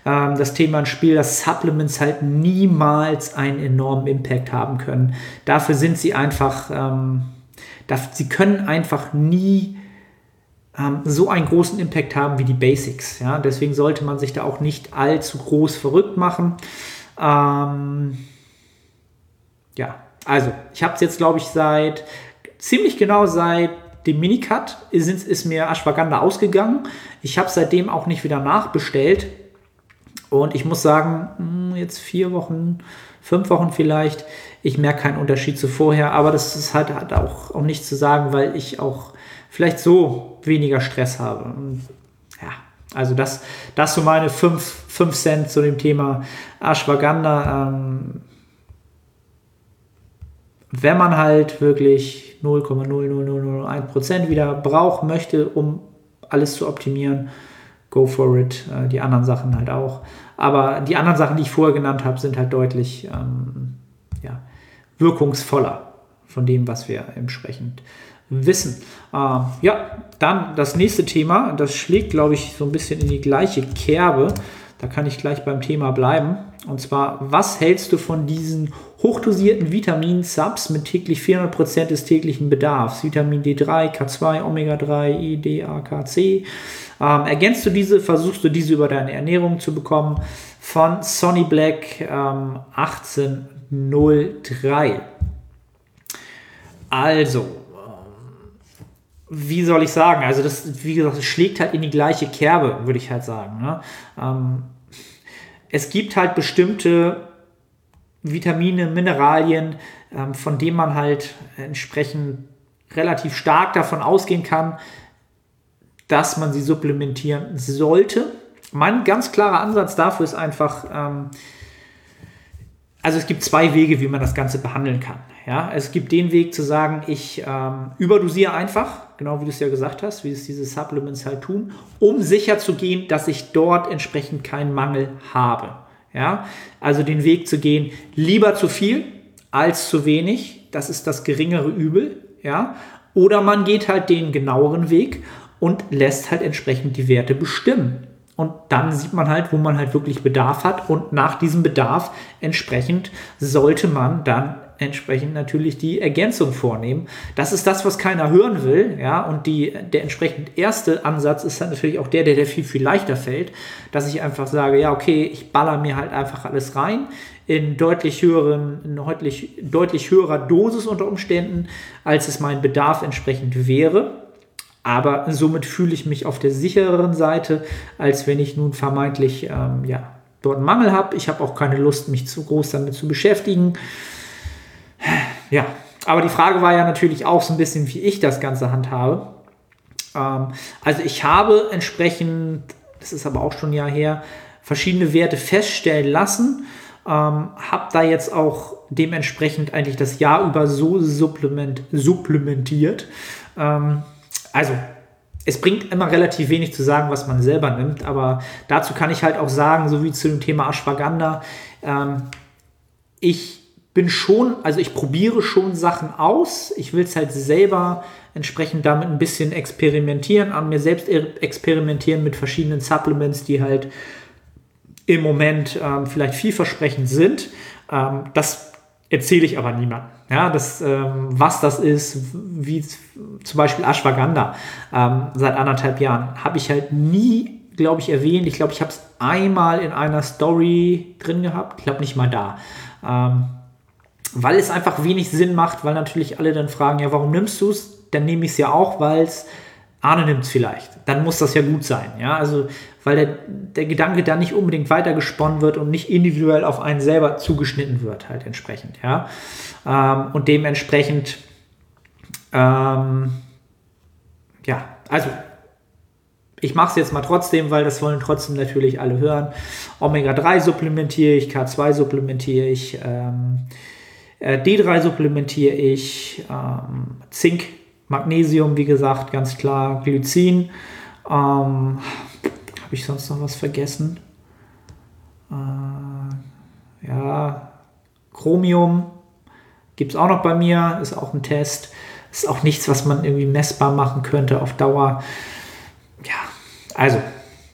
ähm, das Thema ins Spiel, dass Supplements halt niemals einen enormen Impact haben können. Dafür sind sie einfach, ähm, sie können einfach nie ähm, so einen großen Impact haben wie die Basics. Ja? Deswegen sollte man sich da auch nicht allzu groß verrückt machen. Ähm, ja, also ich habe es jetzt, glaube ich, seit ziemlich genau seit dem Minicut ist, ist mir Ashwagandha ausgegangen. Ich habe seitdem auch nicht wieder nachbestellt. Und ich muss sagen, hm, jetzt vier Wochen, fünf Wochen vielleicht, ich merke keinen Unterschied zu vorher, aber das ist halt, halt auch, auch nicht zu sagen, weil ich auch vielleicht so weniger Stress habe. Ja, also das, das so meine 5 Cent zu dem Thema Ashwagandha. Ähm, wenn man halt wirklich 0,00001% wieder braucht, möchte, um alles zu optimieren, go for it. Äh, die anderen Sachen halt auch. Aber die anderen Sachen, die ich vorher genannt habe, sind halt deutlich ähm, ja, wirkungsvoller von dem, was wir entsprechend wissen. Äh, ja, dann das nächste Thema, das schlägt, glaube ich, so ein bisschen in die gleiche Kerbe. Da kann ich gleich beim Thema bleiben. Und zwar, was hältst du von diesen hochdosierten Vitamin-Subs mit täglich 400% des täglichen Bedarfs? Vitamin D3, K2, Omega-3, E, D, A, K, C. Ähm, ergänzt du diese, versuchst du diese über deine Ernährung zu bekommen? von Sonny Black ähm, 1803. Also, wie soll ich sagen? Also, das, wie gesagt, es schlägt halt in die gleiche Kerbe, würde ich halt sagen. Ne? Ähm, es gibt halt bestimmte Vitamine, Mineralien, ähm, von denen man halt entsprechend relativ stark davon ausgehen kann, dass man sie supplementieren sollte. Mein ganz klarer Ansatz dafür ist einfach, ähm, also es gibt zwei Wege, wie man das Ganze behandeln kann. Ja, es gibt den Weg zu sagen, ich ähm, überdosiere einfach, genau wie du es ja gesagt hast, wie es diese Supplements halt tun, um sicher zu gehen, dass ich dort entsprechend keinen Mangel habe. Ja, also den Weg zu gehen, lieber zu viel als zu wenig, das ist das geringere Übel. Ja, oder man geht halt den genaueren Weg und lässt halt entsprechend die Werte bestimmen. Und dann sieht man halt, wo man halt wirklich Bedarf hat. Und nach diesem Bedarf entsprechend sollte man dann entsprechend natürlich die Ergänzung vornehmen. Das ist das, was keiner hören will. Ja, und die, der entsprechend erste Ansatz ist dann natürlich auch der, der, der viel, viel leichter fällt, dass ich einfach sage, ja, okay, ich baller mir halt einfach alles rein in deutlich höheren, in deutlich, deutlich höherer Dosis unter Umständen, als es mein Bedarf entsprechend wäre. Aber somit fühle ich mich auf der sichereren Seite, als wenn ich nun vermeintlich ähm, ja, dort einen Mangel habe. Ich habe auch keine Lust, mich zu groß damit zu beschäftigen. Ja, aber die Frage war ja natürlich auch so ein bisschen, wie ich das Ganze handhabe. Ähm, also ich habe entsprechend, das ist aber auch schon ein Jahr her, verschiedene Werte feststellen lassen. Ähm, habe da jetzt auch dementsprechend eigentlich das Jahr über so supplement, supplementiert. Ähm, also es bringt immer relativ wenig zu sagen, was man selber nimmt, aber dazu kann ich halt auch sagen, so wie zu dem Thema Ashwagandha, ähm, ich bin schon, also ich probiere schon Sachen aus. Ich will es halt selber entsprechend damit ein bisschen experimentieren, an mir selbst experimentieren mit verschiedenen Supplements, die halt im Moment ähm, vielleicht vielversprechend sind. Ähm, das erzähle ich aber niemandem. Ja, das, ähm, was das ist, wie zum Beispiel Ashwagandha ähm, seit anderthalb Jahren, habe ich halt nie, glaube ich, erwähnt. Ich glaube, ich habe es einmal in einer Story drin gehabt. Ich glaube nicht mal da. Ähm, weil es einfach wenig Sinn macht, weil natürlich alle dann fragen, ja, warum nimmst du es? Dann nehme ich es ja auch, weil es Arne nimmt es vielleicht. Dann muss das ja gut sein. Ja, also, weil der, der Gedanke dann nicht unbedingt weitergesponnen wird und nicht individuell auf einen selber zugeschnitten wird, halt entsprechend. Ja, ähm, und dementsprechend, ähm, ja, also, ich mache es jetzt mal trotzdem, weil das wollen trotzdem natürlich alle hören. Omega-3 supplementiere ich, K2 supplementiere ich, ähm, äh, D3 supplementiere ich, ähm, Zink Magnesium, wie gesagt, ganz klar. Glycin. Ähm, Habe ich sonst noch was vergessen? Äh, ja, Chromium gibt es auch noch bei mir. Ist auch ein Test. Ist auch nichts, was man irgendwie messbar machen könnte auf Dauer. Ja, also,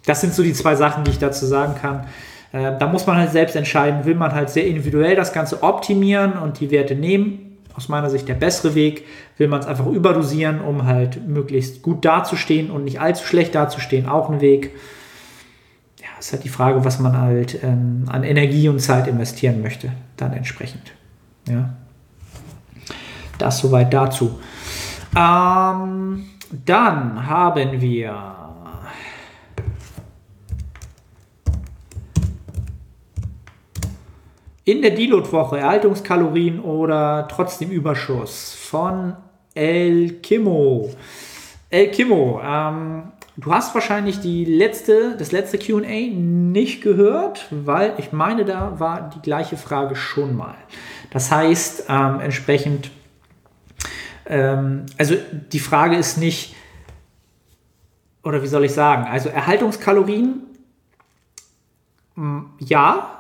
das sind so die zwei Sachen, die ich dazu sagen kann. Äh, da muss man halt selbst entscheiden, will man halt sehr individuell das Ganze optimieren und die Werte nehmen aus meiner Sicht der bessere Weg. Will man es einfach überdosieren, um halt möglichst gut dazustehen und nicht allzu schlecht dazustehen, auch ein Weg. Ja, ist halt die Frage, was man halt ähm, an Energie und Zeit investieren möchte, dann entsprechend. Ja. Das soweit dazu. Ähm, dann haben wir In der Deload-Woche Erhaltungskalorien oder trotzdem Überschuss von El Kimo. El Kimo, ähm, du hast wahrscheinlich die letzte, das letzte QA nicht gehört, weil ich meine, da war die gleiche Frage schon mal. Das heißt, ähm, entsprechend, ähm, also die Frage ist nicht, oder wie soll ich sagen, also Erhaltungskalorien, ja,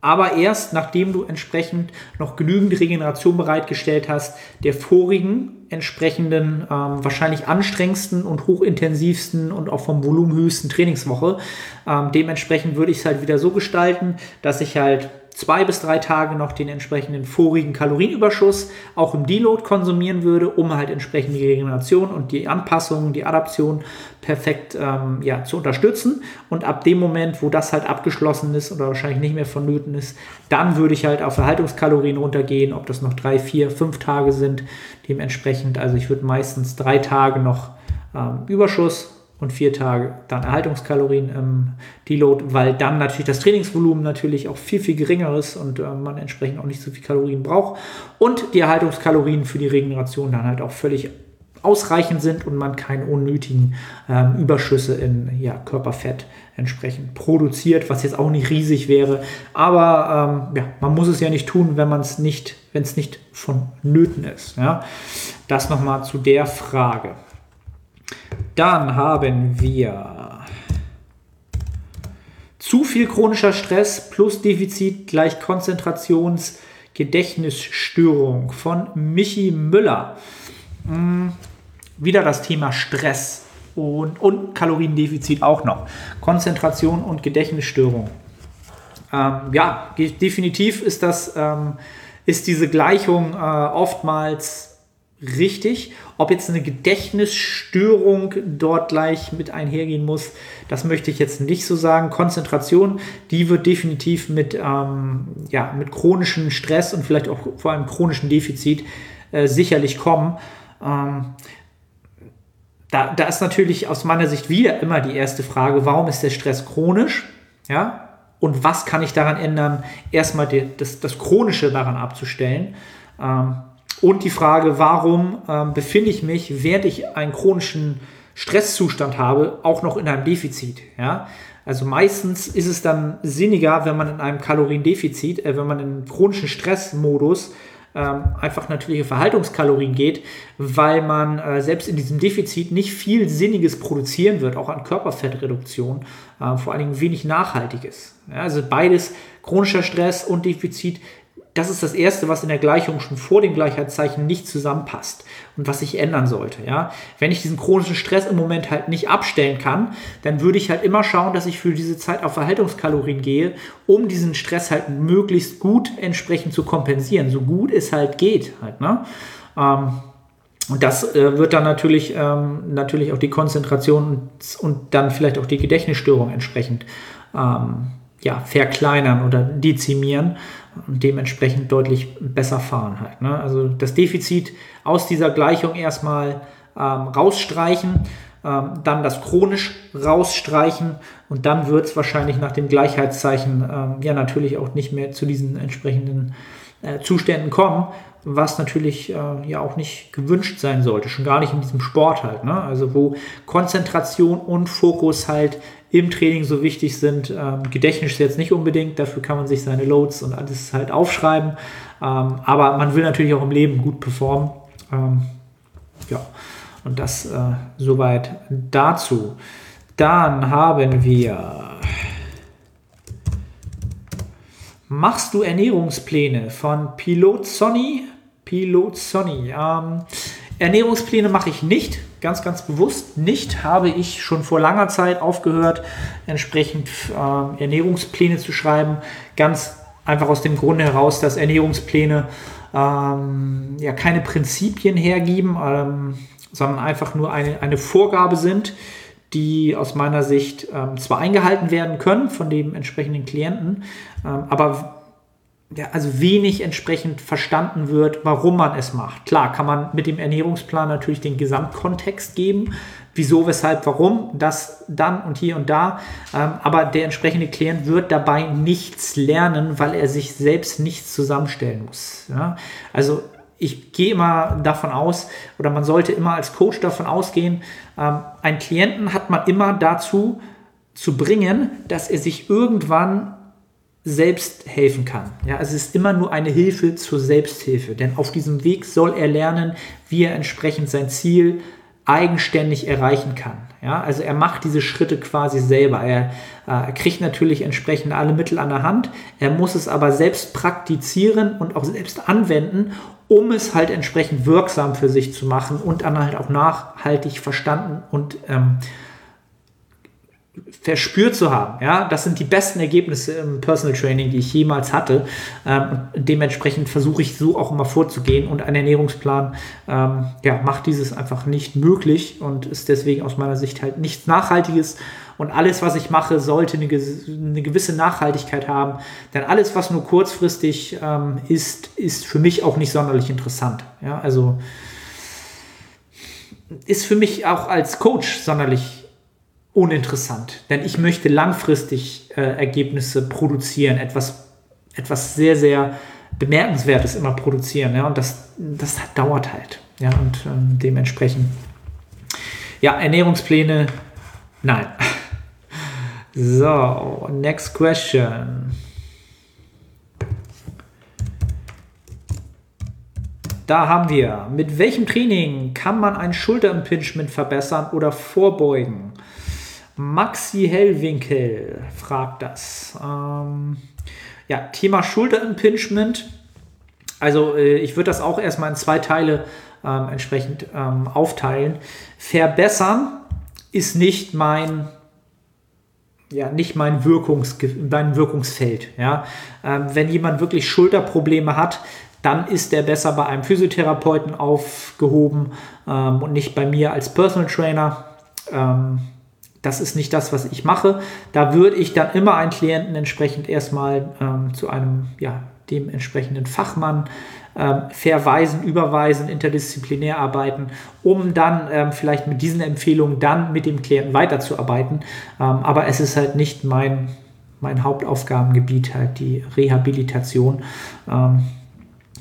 aber erst nachdem du entsprechend noch genügend Regeneration bereitgestellt hast, der vorigen entsprechenden, ähm, wahrscheinlich anstrengendsten und hochintensivsten und auch vom Volumen höchsten Trainingswoche. Ähm, dementsprechend würde ich es halt wieder so gestalten, dass ich halt zwei bis drei Tage noch den entsprechenden vorigen Kalorienüberschuss auch im Deload konsumieren würde, um halt entsprechend die Regeneration und die Anpassung, die Adaption perfekt ähm, ja, zu unterstützen. Und ab dem Moment, wo das halt abgeschlossen ist oder wahrscheinlich nicht mehr vonnöten ist, dann würde ich halt auf Erhaltungskalorien runtergehen, ob das noch drei, vier, fünf Tage sind. Dementsprechend, also ich würde meistens drei Tage noch ähm, Überschuss und vier Tage dann Erhaltungskalorien im Deload, weil dann natürlich das Trainingsvolumen natürlich auch viel, viel geringer ist und äh, man entsprechend auch nicht so viel Kalorien braucht und die Erhaltungskalorien für die Regeneration dann halt auch völlig ausreichend sind und man keine unnötigen ähm, Überschüsse in ja, Körperfett entsprechend produziert, was jetzt auch nicht riesig wäre. Aber ähm, ja, man muss es ja nicht tun, wenn man es nicht, wenn es nicht vonnöten ist. Ja? Das nochmal zu der Frage. Dann haben wir zu viel chronischer Stress plus Defizit gleich Konzentrationsgedächtnisstörung von Michi Müller. Hm, wieder das Thema Stress und, und Kaloriendefizit auch noch. Konzentration und Gedächtnisstörung. Ähm, ja, definitiv ist das, ähm, ist diese Gleichung äh, oftmals richtig. Ob jetzt eine Gedächtnisstörung dort gleich mit einhergehen muss, das möchte ich jetzt nicht so sagen. Konzentration, die wird definitiv mit, ähm, ja, mit chronischem Stress und vielleicht auch vor allem chronischem Defizit äh, sicherlich kommen. Ähm, da, da ist natürlich aus meiner Sicht wieder immer die erste Frage, warum ist der Stress chronisch? Ja, und was kann ich daran ändern, erstmal die, das, das Chronische daran abzustellen? Ähm, und die Frage, warum ähm, befinde ich mich, während ich einen chronischen Stresszustand habe, auch noch in einem Defizit. Ja? Also meistens ist es dann sinniger, wenn man in einem Kaloriendefizit, äh, wenn man in chronischen Stressmodus ähm, einfach natürliche Verhaltungskalorien geht, weil man äh, selbst in diesem Defizit nicht viel Sinniges produzieren wird, auch an Körperfettreduktion, äh, vor allen Dingen wenig Nachhaltiges. Ja, also beides, chronischer Stress und Defizit, das ist das Erste, was in der Gleichung schon vor dem Gleichheitszeichen nicht zusammenpasst und was sich ändern sollte. Ja? Wenn ich diesen chronischen Stress im Moment halt nicht abstellen kann, dann würde ich halt immer schauen, dass ich für diese Zeit auf Verhaltungskalorien gehe, um diesen Stress halt möglichst gut entsprechend zu kompensieren, so gut es halt geht. Halt, ne? Ähm, und das äh, wird dann natürlich, ähm, natürlich auch die Konzentration und, dann vielleicht auch die Gedächtnisstörung entsprechend ähm, ja, verkleinern oder dezimieren und dementsprechend deutlich besser fahren halt. Ne? Also das Defizit aus dieser Gleichung erstmal ähm, rausstreichen, ähm, dann das chronisch rausstreichen und dann wird es wahrscheinlich nach dem Gleichheitszeichen ähm, ja natürlich auch nicht mehr zu diesen entsprechenden äh, Zuständen kommen, was natürlich äh, ja auch nicht gewünscht sein sollte, schon gar nicht in diesem Sport halt. Ne? Also wo Konzentration und Fokus halt im Training so wichtig sind. Ähm, Gedächtnis jetzt nicht unbedingt, dafür kann man sich seine Loads und alles halt aufschreiben. Ähm, aber man will natürlich auch im Leben gut performen. Ähm, ja, und das äh, soweit dazu. Dann haben wir. Machst du Ernährungspläne von Pilot Sonny? Pilot Sonny. Ähm, Ernährungspläne mache ich nicht ganz, ganz bewusst nicht, habe ich schon vor langer Zeit aufgehört, entsprechend äh, Ernährungspläne zu schreiben. Ganz einfach aus dem Grunde heraus, dass Ernährungspläne ähm, ja keine Prinzipien hergeben, ähm, sondern einfach nur eine, eine Vorgabe sind, die aus meiner Sicht ähm, zwar eingehalten werden können von dem entsprechenden Klienten, ähm, aber ja, also wenig entsprechend verstanden wird, warum man es macht. Klar, kann man mit dem Ernährungsplan natürlich den Gesamtkontext geben, wieso, weshalb, warum, das dann und hier und da. Ähm, aber der entsprechende Klient wird dabei nichts lernen, weil er sich selbst nichts zusammenstellen muss. Ja? Also ich gehe immer davon aus, oder man sollte immer als Coach davon ausgehen, ähm, einen Klienten hat man immer dazu zu bringen, dass er sich irgendwann selbst helfen kann. Ja, es ist immer nur eine Hilfe zur Selbsthilfe, denn auf diesem Weg soll er lernen, wie er entsprechend sein Ziel eigenständig erreichen kann. Ja, also er macht diese Schritte quasi selber. Er, äh, kriegt natürlich entsprechend alle Mittel an der Hand. Er muss es aber selbst praktizieren und auch selbst anwenden, um es halt entsprechend wirksam für sich zu machen und dann halt auch nachhaltig verstanden und ähm, verspürt zu haben. Ja, das sind die besten Ergebnisse im Personal Training, die ich jemals hatte. Ähm, dementsprechend versuche ich so auch immer vorzugehen. Und ein Ernährungsplan ähm, ja, macht dieses einfach nicht möglich und ist deswegen aus meiner Sicht halt nichts Nachhaltiges. Und alles, was ich mache, sollte eine, eine gewisse Nachhaltigkeit haben. Denn alles, was nur kurzfristig ähm, ist, ist für mich auch nicht sonderlich interessant. Ja, also ist für mich auch als Coach sonderlich uninteressant, denn ich möchte langfristig äh, Ergebnisse produzieren, etwas, etwas sehr, sehr Bemerkenswertes immer produzieren. Ja? Und das, das dauert halt. Ja? Und ähm, dementsprechend, ja, Ernährungspläne, nein. So, next question. Da haben wir, mit welchem Training kann man ein Schulterimpingement verbessern oder vorbeugen? Maxi Hellwinkel fragt das. Ähm, ja, Thema Schulterimpingement. Also äh, ich würde das auch erstmal in zwei Teile ähm, entsprechend ähm, aufteilen. Verbessern ist nicht mein ja, nicht mein, Wirkungs mein Wirkungsfeld. Ja? Ähm, wenn jemand wirklich Schulterprobleme hat, dann ist der besser bei einem Physiotherapeuten aufgehoben ähm, und nicht bei mir als Personal Trainer. Ähm, das ist nicht das, was ich mache. Da würde ich dann immer einen Klienten entsprechend erstmal ähm, zu einem, ja, dem Fachmann ähm, verweisen, überweisen, interdisziplinär arbeiten, um dann ähm, vielleicht mit diesen Empfehlungen dann mit dem Klienten weiterzuarbeiten. Ähm, aber es ist halt nicht mein, mein Hauptaufgabengebiet, halt die Rehabilitation. Ähm,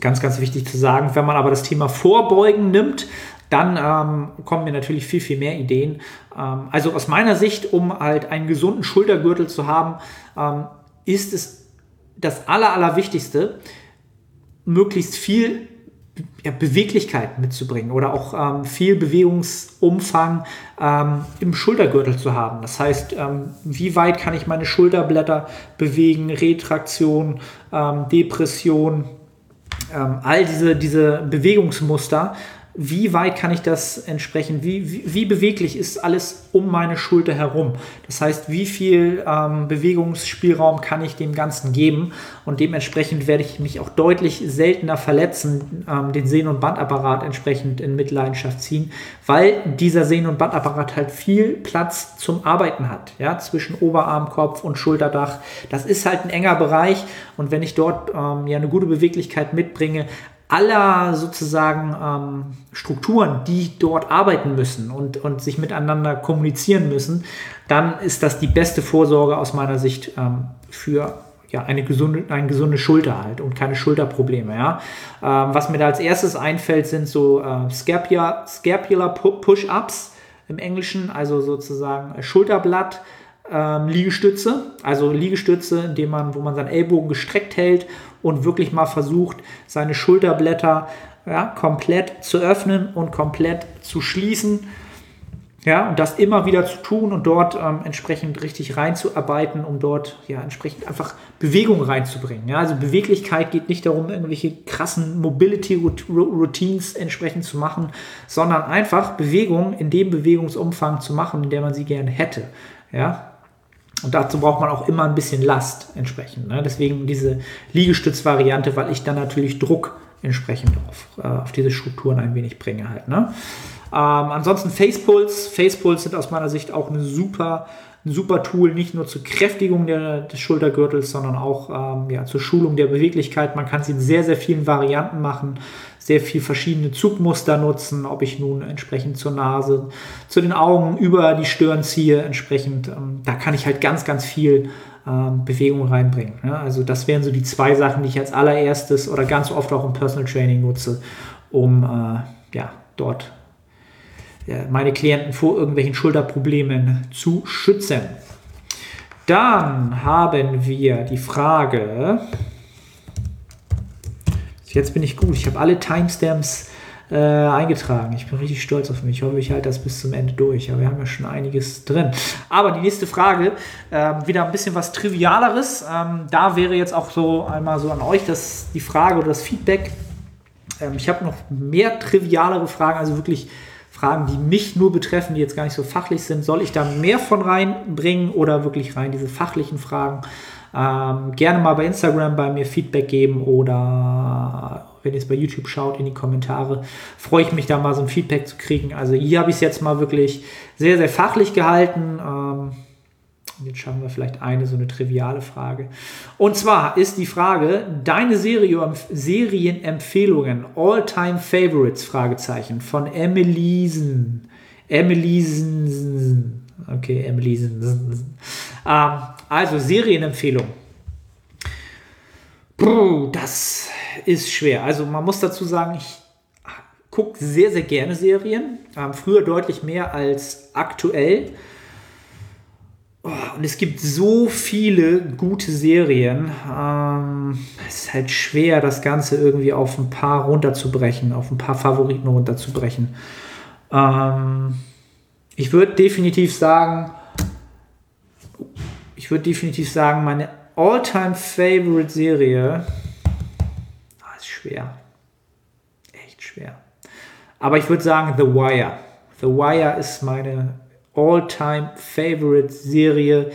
ganz, ganz wichtig zu sagen. Wenn man aber das Thema Vorbeugen nimmt, dann ähm, kommen mir natürlich viel, viel mehr Ideen. Ähm, also aus meiner Sicht, um halt einen gesunden Schultergürtel zu haben, ähm, ist es das Aller, Allerwichtigste, möglichst viel ja, Beweglichkeit mitzubringen oder auch ähm, viel Bewegungsumfang ähm, im Schultergürtel zu haben. Das heißt, ähm, wie weit kann ich meine Schulterblätter bewegen, Retraktion, Depression, all diese, diese Bewegungsmuster wie weit kann ich das entsprechen, wie, wie, wie, beweglich ist alles um meine Schulter herum. Das heißt, wie viel ähm, Bewegungsspielraum kann ich dem Ganzen geben und dementsprechend werde ich mich auch deutlich seltener verletzen, ähm, den Sehnen- und Bandapparat entsprechend in Mitleidenschaft ziehen, weil dieser Sehnen- und Bandapparat halt viel Platz zum Arbeiten hat, ja, zwischen Oberarm, Kopf und Schulterdach. Das ist halt ein enger Bereich und wenn ich dort ähm, ja eine gute Beweglichkeit mitbringe, aller sozusagen ähm, Strukturen, die dort arbeiten müssen und, und sich miteinander kommunizieren müssen, dann ist das die beste Vorsorge aus meiner Sicht ähm, für ja, eine gesunde, eine gesunde Schulter halt und keine Schulterprobleme. Ja? Ähm, was mir da als erstes einfällt, sind so äh, Scapular, Scapular Push-Ups im Englischen, also sozusagen Schulterblatt. Ähm, Liegestütze, also Liegestütze, indem man, wo man seinen Ellbogen gestreckt hält und wirklich mal versucht, seine Schulterblätter ja, komplett zu öffnen und komplett zu schließen. Ja, und das immer wieder zu tun und dort ähm, entsprechend richtig reinzuarbeiten, um dort ja entsprechend einfach Bewegung reinzubringen. Ja, also Beweglichkeit geht nicht darum, irgendwelche krassen Mobility-Routines entsprechend zu machen, sondern einfach Bewegung in dem Bewegungsumfang zu machen, in der man sie gerne hätte. Ja, und dazu braucht man auch immer ein bisschen Last entsprechend. Ne? Deswegen diese Liegestützvariante, weil ich dann natürlich Druck entsprechend auf, äh, auf diese Strukturen ein wenig bringe halt. Ne? Ähm, ansonsten Facepulse. Facepulse sind aus meiner Sicht auch eine super, ein super Tool, nicht nur zur Kräftigung der, des Schultergürtels, sondern auch ähm, ja, zur Schulung der Beweglichkeit. Man kann sie in sehr, sehr vielen Varianten machen sehr viel verschiedene Zugmuster nutzen, ob ich nun entsprechend zur Nase, zu den Augen über die Stirn ziehe, entsprechend, ähm, da kann ich halt ganz, ganz viel ähm, Bewegung reinbringen. Ne? Also das wären so die zwei Sachen, die ich als allererstes oder ganz oft auch im Personal Training nutze, um äh, ja, dort meine Klienten vor irgendwelchen Schulterproblemen zu schützen. Dann haben wir die Frage, Jetzt bin ich gut. Ich habe alle Timestamps äh, eingetragen. Ich bin richtig stolz auf mich. Ich hoffe, ich halte das bis zum Ende durch. Aber wir haben ja schon einiges drin. Aber die nächste Frage, äh, wieder ein bisschen was Trivialeres. Ähm, da wäre jetzt auch so einmal so an euch das, die Frage oder das Feedback. Ähm, ich habe noch mehr trivialere Fragen, also wirklich Fragen, die mich nur betreffen, die jetzt gar nicht so fachlich sind. Soll ich da mehr von reinbringen oder wirklich rein diese fachlichen Fragen? Ähm, gerne mal bei Instagram bei mir Feedback geben oder wenn ihr es bei YouTube schaut, in die Kommentare. Freue ich mich da mal so ein Feedback zu kriegen. Also hier habe ich es jetzt mal wirklich sehr, sehr fachlich gehalten. Ähm, jetzt schauen wir vielleicht eine so eine triviale Frage. Und zwar ist die Frage, deine Serie, Serienempfehlungen, All-Time Favorites, Fragezeichen, von Emilysen. Emilysen. Okay, Emilysen. Ähm, also Serienempfehlung. Puh, das ist schwer. Also man muss dazu sagen, ich gucke sehr, sehr gerne Serien. Ähm, früher deutlich mehr als aktuell. Und es gibt so viele gute Serien. Ähm, es ist halt schwer, das Ganze irgendwie auf ein paar runterzubrechen, auf ein paar Favoriten runterzubrechen. Ähm, ich würde definitiv sagen, ich würde definitiv sagen, meine All-Time Favorite Serie ah, ist schwer. Echt schwer. Aber ich würde sagen The Wire. The Wire ist meine All-Time Favorite Serie.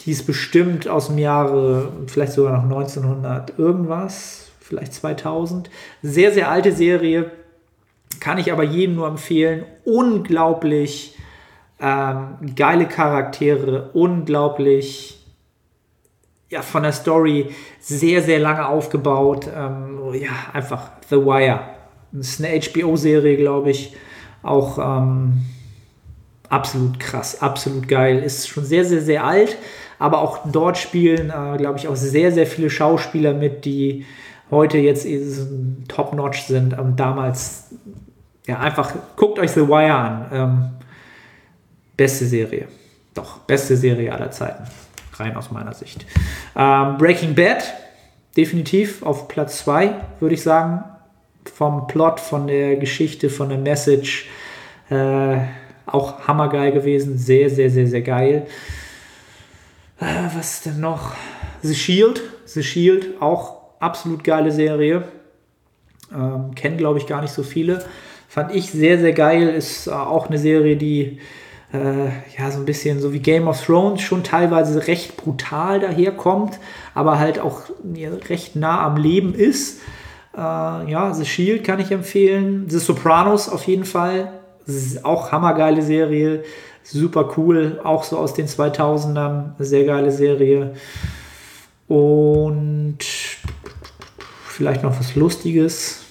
Die ist bestimmt aus dem Jahre, vielleicht sogar noch 1900 irgendwas, vielleicht 2000. Sehr, sehr alte Serie. Kann ich aber jedem nur empfehlen. Unglaublich ähm, geile Charaktere, unglaublich ja, von der Story sehr, sehr lange aufgebaut. Ähm, ja, einfach The Wire. Das ist eine HBO-Serie, glaube ich. Auch ähm, absolut krass, absolut geil. Ist schon sehr, sehr, sehr alt, aber auch dort spielen, äh, glaube ich, auch sehr, sehr viele Schauspieler mit, die heute jetzt top-notch sind. Und damals, ja, einfach guckt euch The Wire an. Ähm, beste Serie. Doch, beste Serie aller Zeiten. Rein aus meiner Sicht. Ähm, Breaking Bad, definitiv auf Platz 2, würde ich sagen. Vom Plot, von der Geschichte, von der Message. Äh, auch hammergeil gewesen. Sehr, sehr, sehr, sehr geil. Äh, was denn noch? The Shield. The Shield, auch absolut geile Serie. Ähm, kennen, glaube ich, gar nicht so viele. Fand ich sehr, sehr geil. Ist äh, auch eine Serie, die äh, ja so ein bisschen so wie Game of Thrones schon teilweise recht brutal daherkommt, aber halt auch recht nah am Leben ist. Äh, ja, The Shield kann ich empfehlen. The Sopranos auf jeden Fall. Auch hammergeile Serie. Super cool. Auch so aus den 2000ern. Sehr geile Serie. Und vielleicht noch was Lustiges,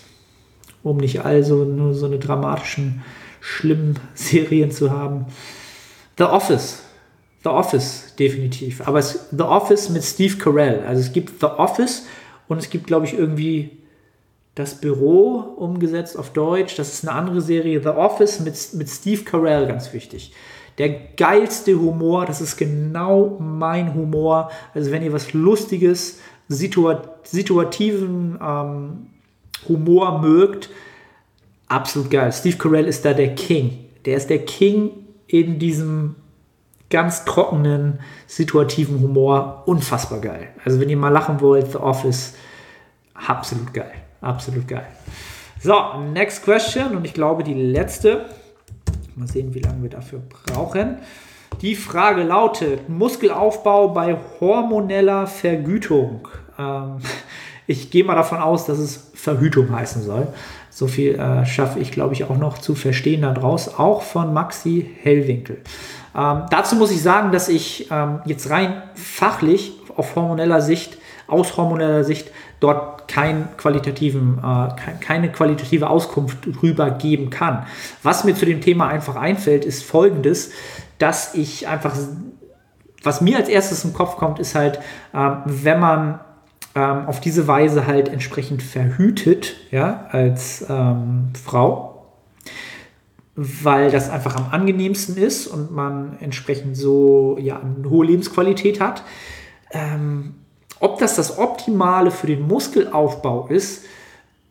um nicht also nur so eine dramatischen schlimmen Serien zu haben. The Office. The Office, definitiv. Aber es, The Office mit Steve Carell. Also es gibt The Office und es gibt, glaube ich, irgendwie das Büro umgesetzt auf Deutsch. Das ist eine andere Serie. The Office mit, mit Steve Carell, ganz wichtig. Der geilste Humor, das ist genau mein Humor. Also wenn ihr was Lustiges, situat situativen ähm, Humor mögt, absolut geil. Steve Carell ist da der King. Der ist der King in diesem ganz trockenen, situativen Humor. Unfassbar geil. Also wenn ihr mal lachen wollt, The Office, absolut geil. Absolut geil. So, next question. Und ich glaube die letzte. Mal sehen, wie lange wir dafür brauchen. Die Frage lautet: Muskelaufbau bei hormoneller Vergütung. Ähm, ich gehe mal davon aus, dass es Verhütung heißen soll. So viel äh, schaffe ich, glaube ich, auch noch zu verstehen daraus, auch von Maxi Hellwinkel. Ähm, dazu muss ich sagen, dass ich ähm, jetzt rein fachlich auf hormoneller Sicht, aus hormoneller Sicht, dort kein qualitativen, äh, keine qualitative Auskunft drüber geben kann. Was mir zu dem Thema einfach einfällt, ist folgendes, dass ich einfach, was mir als erstes im Kopf kommt, ist halt, äh, wenn man ähm, auf diese Weise halt entsprechend verhütet, ja, als ähm, Frau, weil das einfach am angenehmsten ist und man entsprechend so ja, eine hohe Lebensqualität hat. Ähm, ob das das Optimale für den Muskelaufbau ist,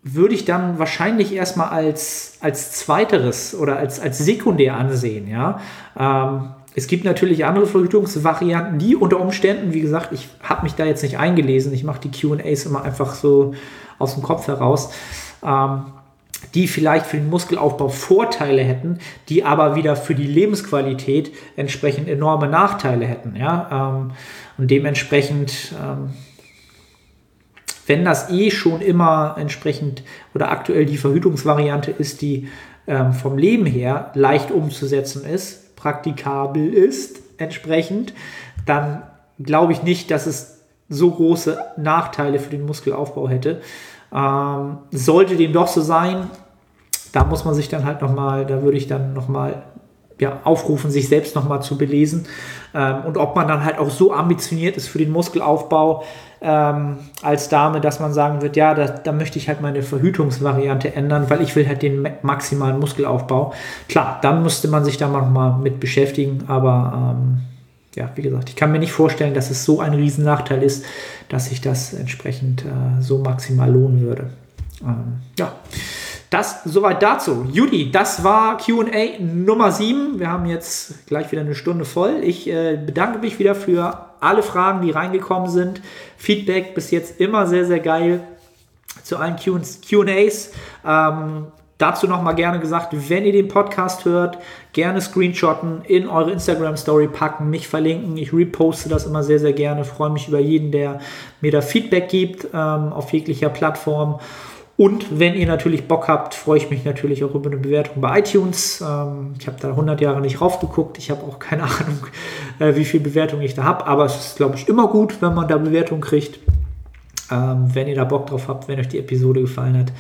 würde ich dann wahrscheinlich erstmal als, als zweiteres oder als, als sekundär ansehen. Ja? Ähm, es gibt natürlich andere Verhütungsvarianten, die unter Umständen, wie gesagt, ich habe mich da jetzt nicht eingelesen, ich mache die QAs immer einfach so aus dem Kopf heraus. Ähm, die vielleicht für den Muskelaufbau Vorteile hätten, die aber wieder für die Lebensqualität entsprechend enorme Nachteile hätten. Ja? Ähm, und dementsprechend, ähm, wenn das eh schon immer entsprechend oder aktuell die Verhütungsvariante ist, die ähm, vom Leben her leicht umzusetzen ist, praktikabel ist entsprechend, dann glaube ich nicht, dass es so große Nachteile für den Muskelaufbau hätte. Ähm, sollte dem doch so sein, da muss man sich dann halt nochmal, da würde ich dann nochmal ja, aufrufen, sich selbst nochmal zu belesen. Ähm, und ob man dann halt auch so ambitioniert ist für den Muskelaufbau ähm, als Dame, dass man sagen wird, ja, da, da, möchte ich halt meine Verhütungsvariante ändern, weil ich will halt den maximalen Muskelaufbau. Klar, dann müsste man sich da nochmal mit beschäftigen, aber ähm, ja, wie gesagt, ich kann mir nicht vorstellen, dass es so ein Riesennachteil ist, dass sich das entsprechend äh, so maximal lohnen würde. Ähm, ja, das soweit dazu. Judy, das war QA Nummer 7. Wir haben jetzt gleich wieder eine Stunde voll. Ich äh, bedanke mich wieder für alle Fragen, die reingekommen sind. Feedback bis jetzt immer sehr, sehr geil zu allen QAs. Ähm, Dazu nochmal gerne gesagt, wenn ihr den Podcast hört, gerne screenshotten, in eure Instagram Story packen, mich verlinken. Ich reposte das immer sehr, sehr gerne. Freue mich über jeden, der mir da Feedback gibt ähm, auf jeglicher Plattform. Und wenn ihr natürlich Bock habt, freue ich mich natürlich auch über eine Bewertung bei iTunes. Ähm, ich habe da 100 Jahre nicht raufgeguckt. Ich habe auch keine Ahnung, äh, wie viele Bewertungen ich da habe. Aber es ist, glaube ich, immer gut, wenn man da Bewertungen kriegt. Ähm, wenn ihr da Bock drauf habt, wenn euch die Episode gefallen hat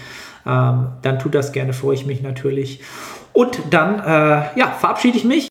dann tut das gerne, freue ich mich natürlich. Und dann, äh, ja, verabschiede ich mich.